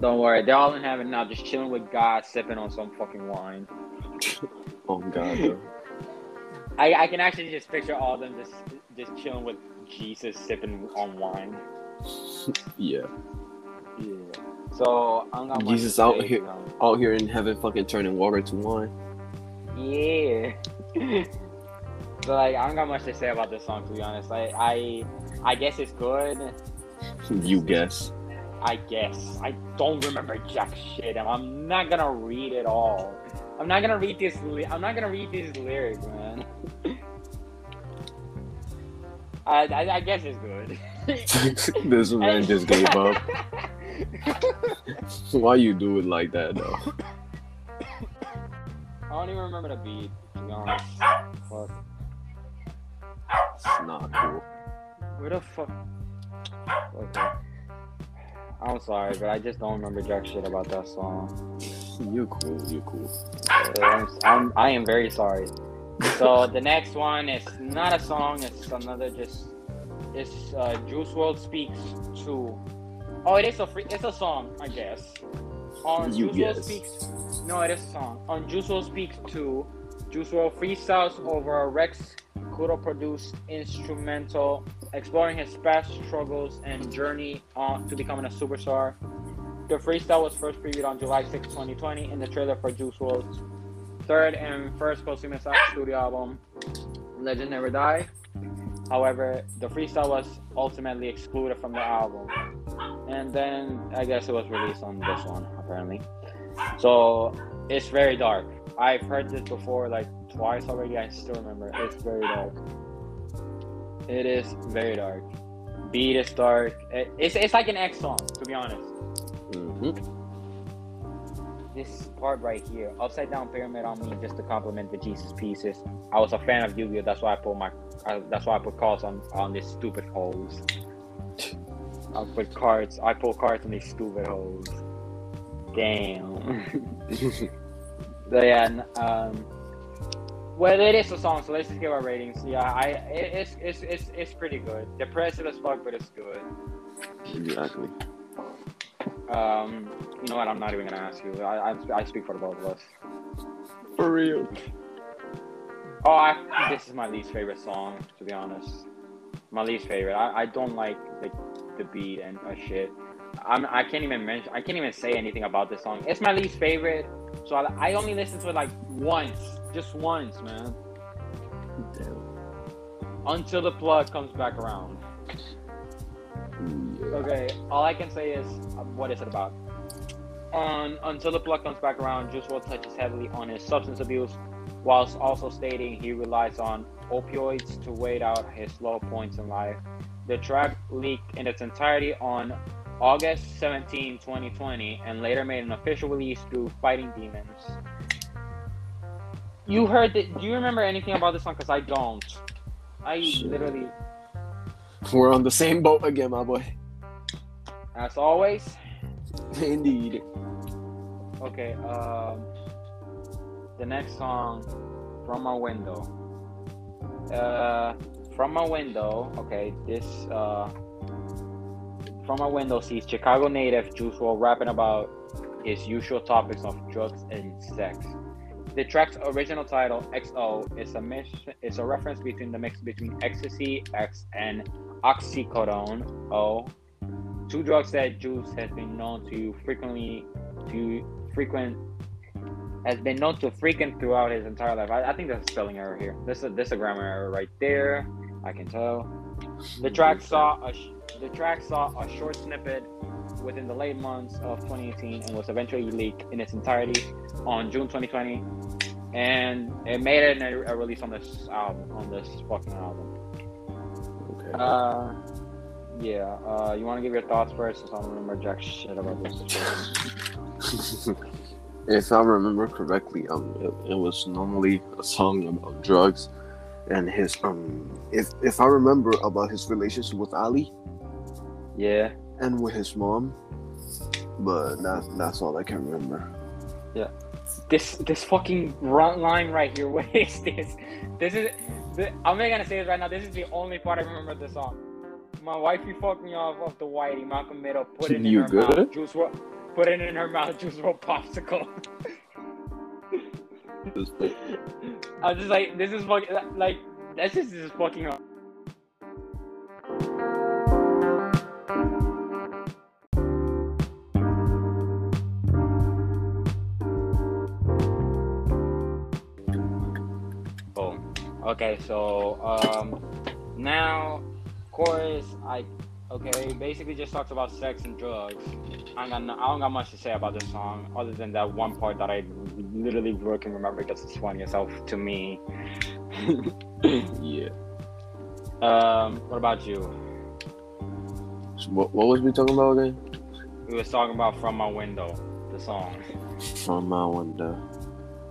Don't worry, they're all in heaven now, just chilling with God, sipping on some fucking wine. Oh god. I, I can actually just picture all of them just just chilling with Jesus, sipping on wine. Yeah. So I'm gonna Jesus out here. out here in heaven, fucking turning water to wine. Yeah. so like I don't got much to say about this song to be honest. Like I I guess it's good. You guess. I guess. I don't remember jack shit and I'm not gonna read it all. I'm not gonna read this li- I'm not gonna read these lyrics, man. I, I, I guess it's good. this man just gave up. Why you do it like that, though? I don't even remember the beat, to be honest. Fuck. It's not cool. Where the fuck? Okay. I'm sorry, but I just don't remember jack shit about that song. You cool. You cool. I'm, I'm, I am very sorry. So the next one is not a song. It's another just. It's uh, Juice WRLD speaks to. Oh, it is a free. It's a song, I guess. On You Juice guess. Speaks. No, it is a song. On Juice WRLD speaks to. Juice WRLD freestyles over a Rex Kudo produced instrumental, exploring his past struggles and journey on to becoming a superstar. the freestyle was first previewed on July 6, 2020, in the trailer for Juice WRLD's third and first posthumous studio album, Legend Never Die. However, the freestyle was ultimately excluded from the album, and then I guess it was released on this one apparently. So it's very dark. I've heard this before like twice already. I still remember. It's very dark. It is very dark. Beat is dark. It, it's it's like an X song to be honest. Mm-hmm. This part right here, upside down pyramid on me, just to compliment the Jesus pieces. I was a fan of Yu-Gi-Oh. That's why I put my. That's why I put cards on on these stupid holes. I put cards. I pull cards on these stupid holes. Damn. so yeah, um, well, it is a song, so let's just give our ratings. Yeah, I it, it's it's it's it's pretty good. Depressive as fuck, but it's good. Exactly. Um, you know what? I'm not even gonna ask you. I I, I speak for the both of us. For real. Oh, I, this is my least favorite song, to be honest. My least favorite. I, I don't like the, the beat and uh, shit. I'm I can't even mention. I can't even say anything about this song. It's my least favorite. So I, I only listen to it like once, just once, man. Damn. Until the plug comes back around. Okay, all I can say is, uh, what is it about? On until the plug comes back around, Juice touches heavily on his substance abuse, whilst also stating he relies on opioids to wait out his low points in life. The track leaked in its entirety on August 17, 2020, and later made an official release through Fighting Demons. You heard that? Do you remember anything about this song? Because I don't. I Shit. literally, We're on the same boat again, my boy. as always, Indeed. Okay, um, the next song, From My Window. Uh, From My Window, okay, this, uh, From My Window sees Chicago native Juice WRLD rapping about his usual topics of drugs and sex. The track's original title, XO, is a mix, is a reference between the mix between ecstasy, X, and oxycodone, O, two drugs that Juice has been known to frequently to frequent has been known to frequent throughout his entire life. I, I think there's a spelling error here. This is this is a grammar error right there. I can tell. The track saw a the track saw a short snippet within the late months of 2018 and was eventually leaked in its entirety on June 2020, and it made it a, a release on this album on this fucking album. Uh, yeah. Uh, you want to give your thoughts first? Since I don't remember jack shit about this. if I remember correctly, um, it, it was normally a song about drugs, and his um, if if I remember about his relationship with Ali Yeah. and with his mom, but that that's all I can remember. Yeah. This this fucking line right here. What is this? This is. This, I'm not gonna say this right now. This is the only part I remember of the song. My wifey fucked me off of the whitey Malcolm Middle. Put it in You her good? mouth. Juice WRLD. Put it in her mouth. Juice WRLD popsicle. I was just like, this is fucking like that's just this is fucking up. Okay, so um, now chorus, I okay, basically just talks about sex and drugs. I don't, got no, I don't got much to say about this song other than that one part that I literally can remember because it's funny hell to me. Yeah. Um, what about you? What what was we talking about again? We was talking about from my window, the song. From my window.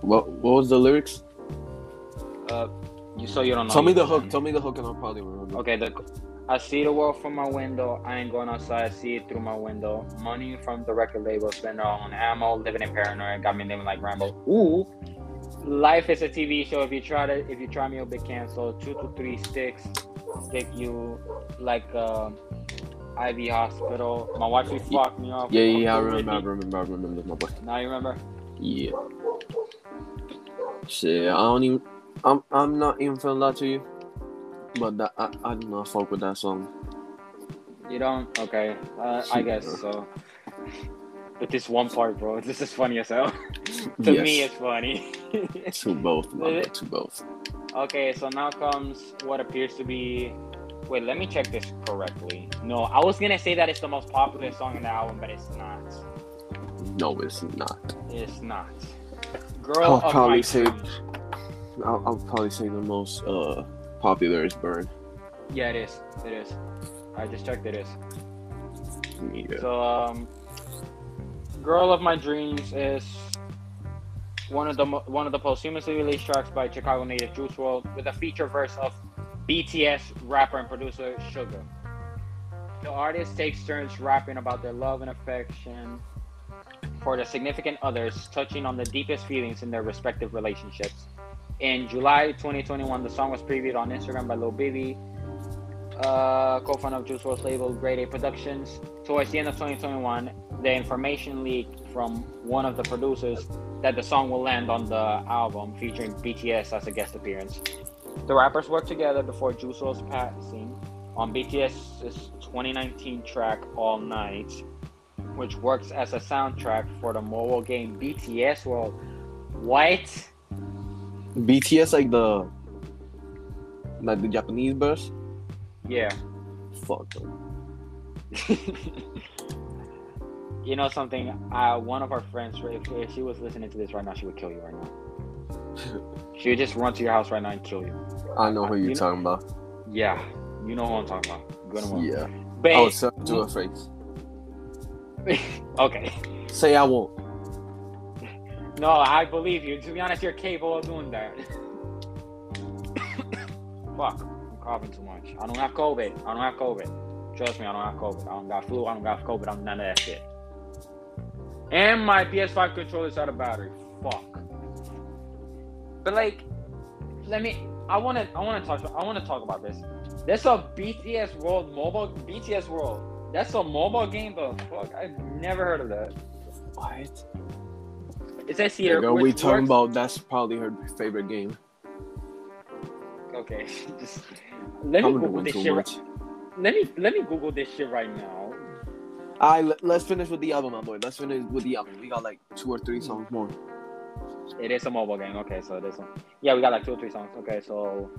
What what was the lyrics? Uh, you so you don't know. Tell me the hook. Tell me the hook, and I'll probably remember. Okay, the I see the world from my window. I ain't going outside. I see it through my window. Money from the record label, spend on ammo. Living in paranoia, got me living like Rambo. Ooh, life is a TV show. If you try to, if you try me, you'll be canceled. Two to three sticks, stick you like uh, Ivy Hospital. My wife she fucked me off. Yeah, yeah, I remember, I remember, I remember, my boy. Now you remember? Yeah. Shit, I don't even. I'm I'm not even feeling that to you, but that I I do not fuck with that song. You don't? Okay, uh, I guess so. But this one part, bro, this is funny as hell. to Yes. me, it's funny. To both, boy, to both. okay, so now comes what appears to be. Wait, let me check this correctly. No, I was gonna say that it's the most popular song in the album, but it's not. No, it's not. It's not. Girl I'll of probably say- dreams. I'll, I'll probably say the most uh popular is Burn. Yeah, it is. It is. I just checked. It is. Yeah. So, um, "Girl of My Dreams" is one of the one of the posthumously released tracks by Chicago native Juice WRLD with a feature verse of BTS rapper and producer Suga. The artist takes turns rapping about their love and affection for the significant others, touching on the deepest feelings in their respective relationships. In July 2021, the song was previewed on Instagram by Lil Bibby, uh, co-founder of Juice WRLD's label Grade A Productions. Towards the end of 2021, the information leaked from one of the producers that the song will land on the album featuring BTS as a guest appearance. The rappers worked together before Juice WRLD's passing on BTS's 2019 track All Night, which works as a soundtrack for the mobile game BTS World. What? BTS like the like the Japanese verse. Yeah. Fuck them. you know something? Uh, one of our friends, if, if she was listening to this right now, she would kill you right now. she would just run to your house right now and kill you. I know who You you're know- talking about. Yeah, you know who I'm talking about. Good. Yeah. But I it to her face. okay. Say I won't. No, I believe you. To be honest, you're capable of doing that. Fuck, I'm coughing too much. I don't have COVID. I don't have COVID. Trust me, I don't have COVID. I don't got flu. I don't got COVID. I'm none of that shit. And my PS5 controller's out of battery. Fuck. But like, let me. I want to. I want to talk. I want to talk about this. There's a BTS World mobile. BTS World. That's a mobile game, but fuck, I've never heard of that. What? It says here. Girl, we talking about that's probably her favorite game. Okay, just let me Google this shit. Right, let me let me Google this shit right now. Alright, let, let's finish with the album, my boy. Let's finish with the album. We got like two or three songs more. It is a mobile game. Okay, so this one. Yeah, we got like two or three songs. Okay, so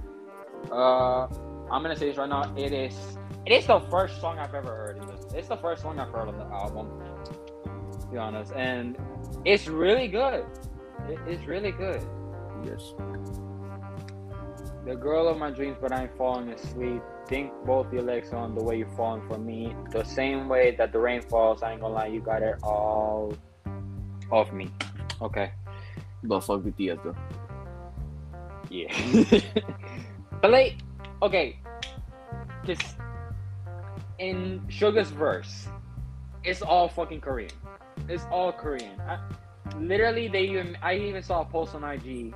uh, I'm gonna say this right now. It is it is the first song I've ever heard. In this. It's the first song I've heard on the album. Be honest, and it's really good. It, it's really good. Yes. The girl of my dreams, but I'm falling asleep. Think both your legs on the way you're falling for me. The same way that the rain falls, I ain't gonna lie, you got it all off me. Okay. But fuck BTS though. Yeah. but like, okay. Just in Suga's verse, it's all fucking Korean. It's all Korean. I, literally, they even I even saw a post on IG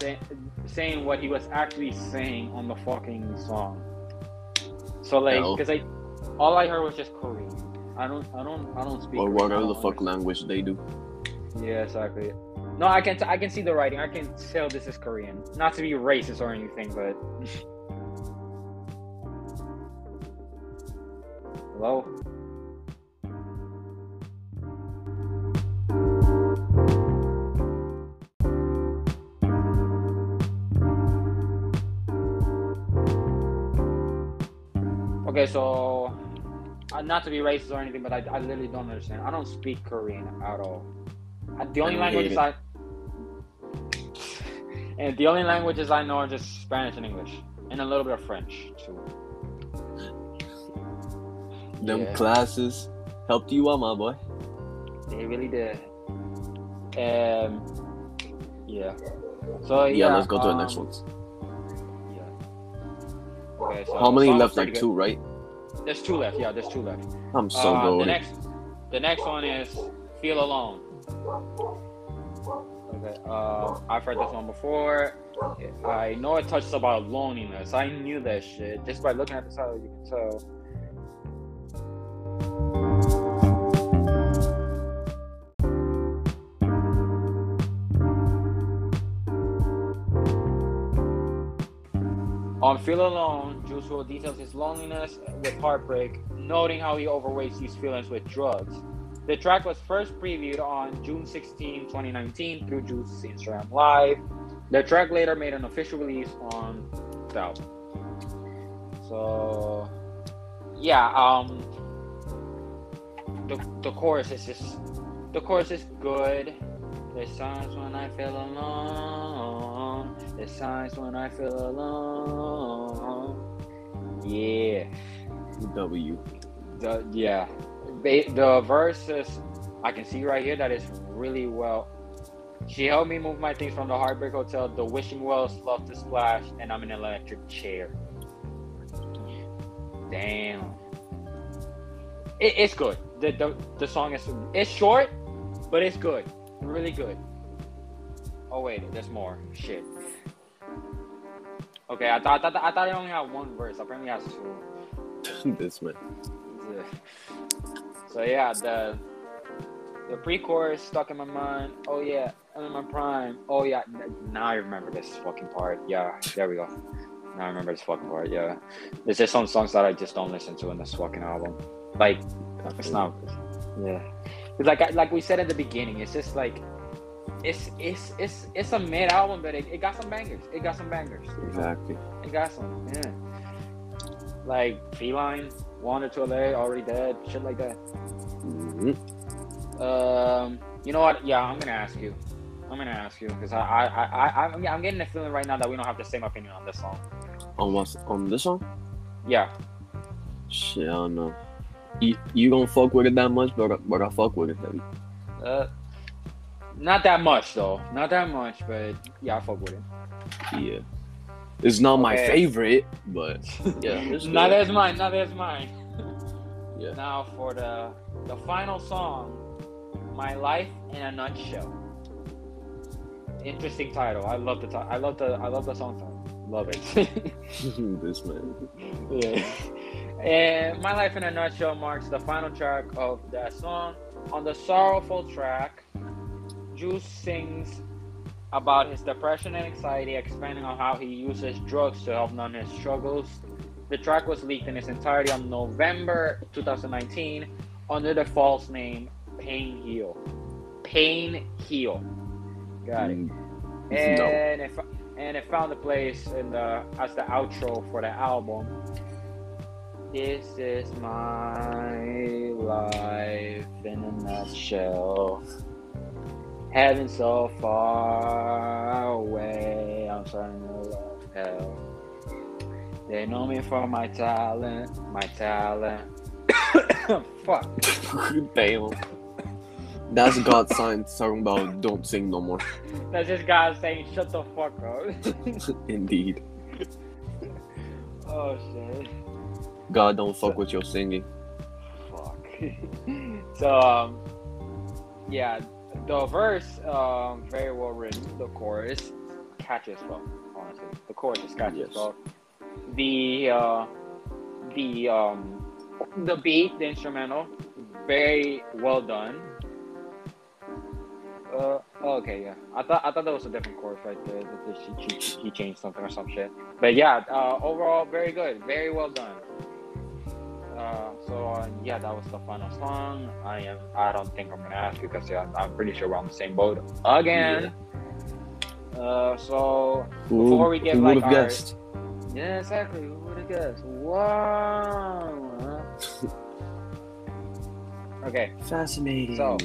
say, saying what he was actually saying on the fucking song. So like, Hell. cause I all I heard was just Korean. I don't, I don't, I don't speak. Or. Whatever the fuck language they do. Yeah, exactly. No, I can t- I can see the writing. I can tell this is Korean. Not to be racist or anything, but hello. Okay, so uh, not to be racist or anything, but I, I literally don't understand. I don't speak Korean at all. Uh, The only I languages. I and the only languages I know are just Spanish and English, and a little bit of French too. Them Yeah. classes helped you out, my boy. They really did. Um, yeah. So Yeah, yeah. let's go to the um, next ones. Okay. So How many left? Like good. two, right? There's two left. Yeah, there's two left. I'm so Uh, the next, the next one is "Feel Alone." Okay, uh, I've heard this one before. I know it touches about loneliness. I knew that shit just by looking at the title. You can tell. On Feel Alone, Juice WRLD details his loneliness with heartbreak, noting how he overweights these feelings with drugs. The track was first previewed on June 16, 2019 through Juice's Instagram Live. The track later made an official release on the album. So yeah, um the, the chorus is just the chorus is good. There's times when I feel alone. There's times when I feel alone. Yeah. W. The yeah. The verses I can see right here that is really well. She helped me move my things from the Heartbreak Hotel, the Wishing Wells, Love to Splash, and I'm in an electric chair. Damn. It, it's good. The, the the song is it's short, but it's good. Really good. Oh wait, there's more. Shit. Okay, I thought I thought, I thought I only had one verse. Apparently, it has two. this man. So yeah, the the pre-chorus stuck in my mind. Oh yeah, I'm in my prime. Oh yeah, now I remember this fucking part. Yeah, there we go. Now I remember this fucking part. Yeah, there's just some songs that I just don't listen to in this fucking album. Like it's not. Yeah, it's like like we said at the beginning. It's just like. It's it's it's it's a mid album, but it, it got some bangers. It got some bangers. Exactly. It got some, yeah. Like Feline, Wandered to LA, Already Dead, shit like that. Mhm. Um, you know what? Yeah, I'm gonna ask you. I'm gonna ask you because I, I, I, I, I'm, I'm getting the feeling right now that we don't have the same opinion on this song. On what's on this song? Yeah, Shit, I don't know. You, you don't fuck with it that much, but I, but I fuck with it heavy. uh, not that much though. Not that much, but yeah, I fuck with it. Yeah. It's not my favorite, but yeah. It's not as mine. Not as mine. Yeah. Now for the the final song, "My Life in a Nutshell." Interesting title. I love the ti- I love the I love the song title. Love it. this man. yeah. And "My Life in a Nutshell" marks the final track of that song. On the sorrowful track, Juice sings about his depression and anxiety, expanding on how he uses drugs to help numb his struggles. The track was leaked in its entirety on November 2019 under the false name Pain Heal. Pain Heal. Got it. Mm, And it, and it found a place in the as the outro for the album. This is my life in a nutshell. Heaven so far away, I'm starting to love hell. They know me for my talent, my talent. Fuck. Damn. That's God sign talking about don't sing no more. That's just God saying, shut the fuck up. Indeed. oh shit. God don't fuck with your singing. Fuck. so um, yeah, the verse um very well written. The chorus catchy as fuck. Honestly, the chorus is catchy as Yes. fuck. The uh, the um, the beat, the instrumental, very well done. Uh, okay, yeah. I thought I thought that was a different chorus right there. That that she, she, he changed something or some shit. But yeah, uh, overall, very good, very well done. Uh, so uh, yeah, that was the final song. I am. I don't think I'm gonna ask you because yeah, I'm pretty sure we're on the same boat again. Uh, so Who, Before we get, like, our- guessed? yeah, exactly. Who would have guessed? Wow. okay. Fascinating. So-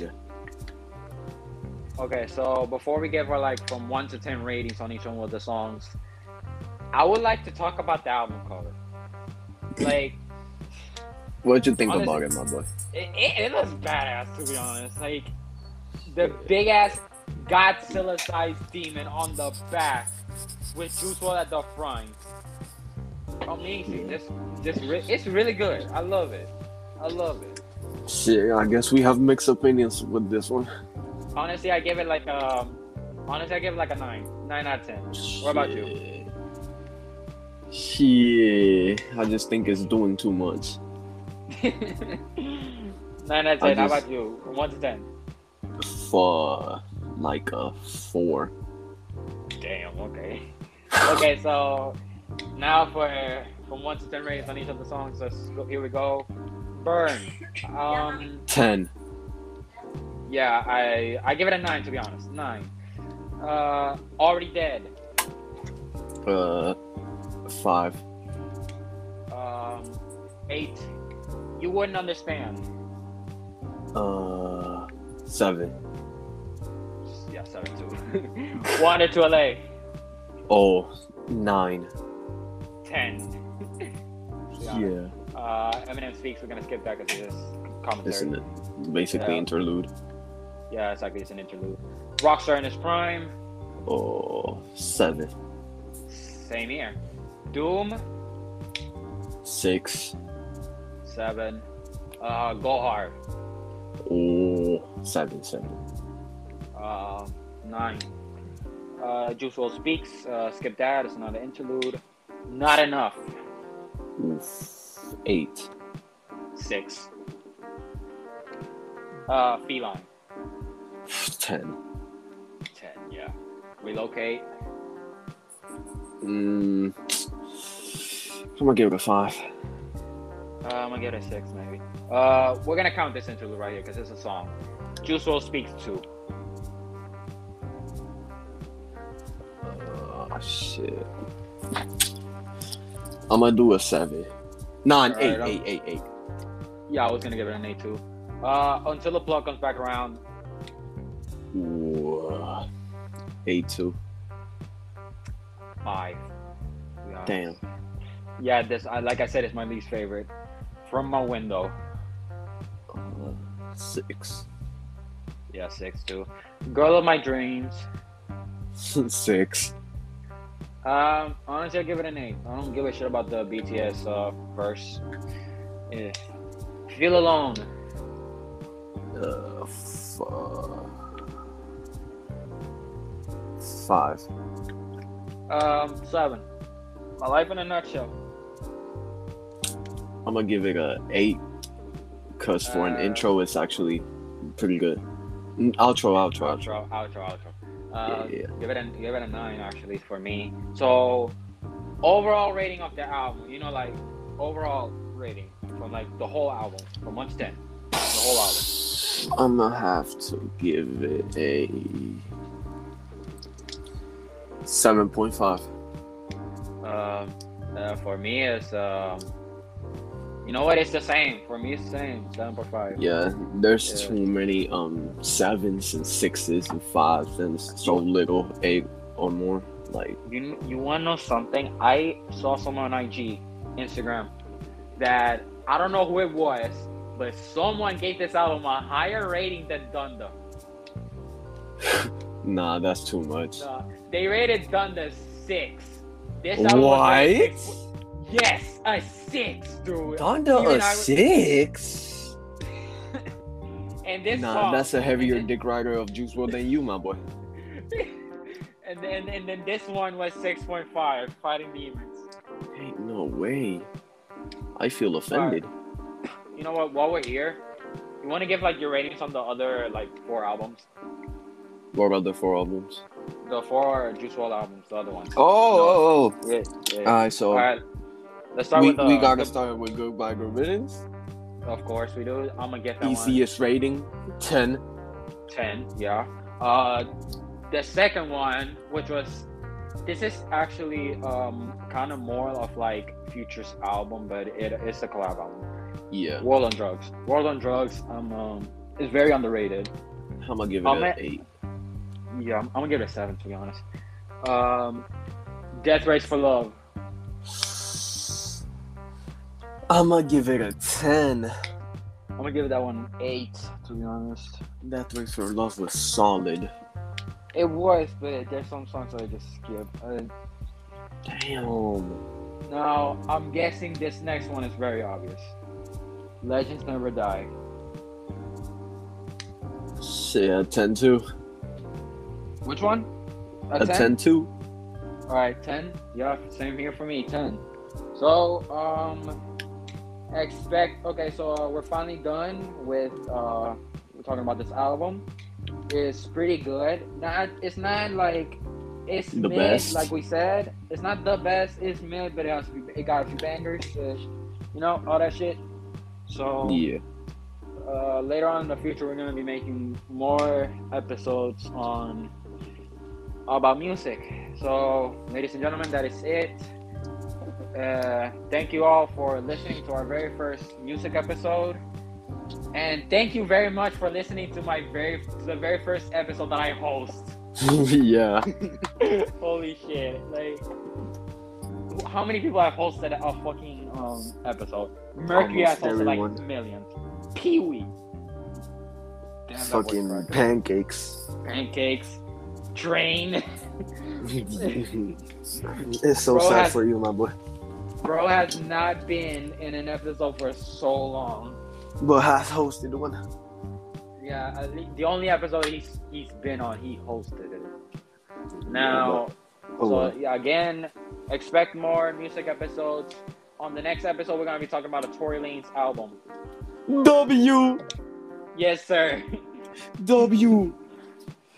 Okay, so before we give our like from one to ten ratings on each one of the songs, I would like to talk about the album cover. Like, What'd you think Honestly- about it, my boy? it, it, it looks badass to be honest. Like, the big ass Godzilla sized demon on the back with Juice WRLD at the front. Amazing. This, this, re- it's really good. I love it. I love it. Shit, I guess we have mixed opinions with this one. Honestly, I give it like um. Honestly, I give it like a nine, nine out of ten. What about you? Shit, I just think it's doing too much. nine out of ten. How about you? From one to ten. For like a four. Damn. Okay. Okay. So now for from one to ten ratings on each of the songs. Let's go. Here we go. Burn. Um. Ten. Yeah, I I give it a nine to be honest. Nine. Uh, already dead. Uh, five. Um, eight. You wouldn't understand. Uh, seven. Yeah, seven two. Wandered to LA. Oh, nine. Ten. Yeah. Uh, Eminem speaks. We're gonna skip that because it's commentary. Isn't it basically Yeah. interlude? Yeah, exactly. It's an interlude. Rockstar in his prime. Oh, seven. Same here. Doom. Six. Seven. Uh, Go Hard. Oh, seven, seven. Uh, nine. Uh, Juice WRLD speaks. Uh, skip that. It's another interlude. Not enough. Oof. Eight. Six. Uh, Feline. Ten. Ten. Yeah. Relocate. Mm, I'm gonna give it a five. Uh, I'm gonna get a six, maybe. Uh, we're gonna count this interlude right here because it's a song. Juice WRLD speaks two. Oh shit. I'm gonna do a seven. Nine, Alright, eight, I'm- eight, eight, eight. Yeah, I was gonna give it an eight too. Uh, until the plug comes back around. Ooh, uh, eight two. Five. to honest. Damn. Yeah, this I like I said, it's my least favorite. From my window. Uh, six. Yeah, six too. Girl of my dreams. six. Um, honestly, I'll give it an eight. I don't give a shit about the BTS uh, verse. Yeah. Feel alone. Uh, f- uh, five. Um, seven. My life in a nutshell. I'm gonna give it a eight, cause for an Uh, intro, it's actually pretty good. Mm, Outro, outro, outro. Outro, outro. Uh, Yeah. Give it a give it a nine actually for me. So overall rating of the album, you know, like overall rating from like the whole album from one to ten, the whole album. I'm gonna have to give it a seven point five. Um, uh, for me, it's um, you know what? It's the same. For me, it's the same. Seven point five. Yeah, there's Yeah. too many um sevens and sixes and fives, and so little eight or more. Like, You you want to know something? I saw someone on IG, Instagram, that I don't know who it was, but someone gave this album a higher rating than Donda. nah, that's too much. Uh, they rated Donda six. This album What? Yes, a six, dude. Donda Even a I- six? And this Nah, song, that's a heavier dick rider of Juice WRLD than you, my boy. and then and then this one was six point five, Fighting Demons. Ain't no way. I feel offended. You know what? While we're here, you want to give like your ratings on the other like four albums, What about the four albums? the four Juice WRLD albums, the other ones. Oh, oh, Yeah, oh. yeah. Alright, so All right, let's start we, with the. we gotta the- start with Goodbye Good Riddance. Of course, we do. I'm gonna get that one. Easiest rating, 10. 10 yeah uh the second one which was this is actually um kind of more of like future's album but it, it's a collab album Yeah. WRLD on Drugs WRLD on Drugs um, um is very underrated I'm gonna give it I'm an at- 8. yeah I'm, I'm gonna give it a seven to be honest um death race for love I'm gonna give it a 10. i'm gonna give that one an eight to be honest Death Race for Love was solid. it was but there's some songs that i just skip uh, Damn. now i'm guessing this next one is very obvious legends never die Shit, a 10 2. Which one? A 10 2. All right, ten. Yeah, same here for me. Ten. So, um, expect. Okay, so uh, we're finally done with. Uh, we're talking about this album. It's pretty good. Not. It's not like. It's The mid, best. like we said. It's not the best. It's mid, but it has to be. It got a few bangers. you know all that shit. So Yeah. uh, later on in the future, we're gonna be making more episodes on about music. So, ladies and gentlemen, that is it. Uh, thank you all for listening to our very first music episode, and thank you very much for listening to my very to the very first episode that I host. yeah. Holy shit! Like, how many people have hosted a fucking um episode? Mercury Almost has hosted like millions. Pee Wee. Damn, Fucking pancakes. pancakes. Train. it's so Bro sad has- for you, my boy. Bro has not been in an episode for so long. But has hosted one. Yeah, the only episode he's he's been on, he hosted it. Now, Oh, so again, expect more music episodes. On the next episode, we're gonna be talking about a Tory Lanez album. W Yes, sir. W.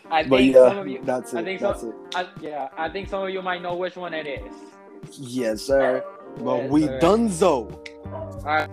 I But think yeah, some of you. that's it. I think That's it. I, yeah, I think some of you might know which one it is. Yes, sir. But well, we right. donezo. All right.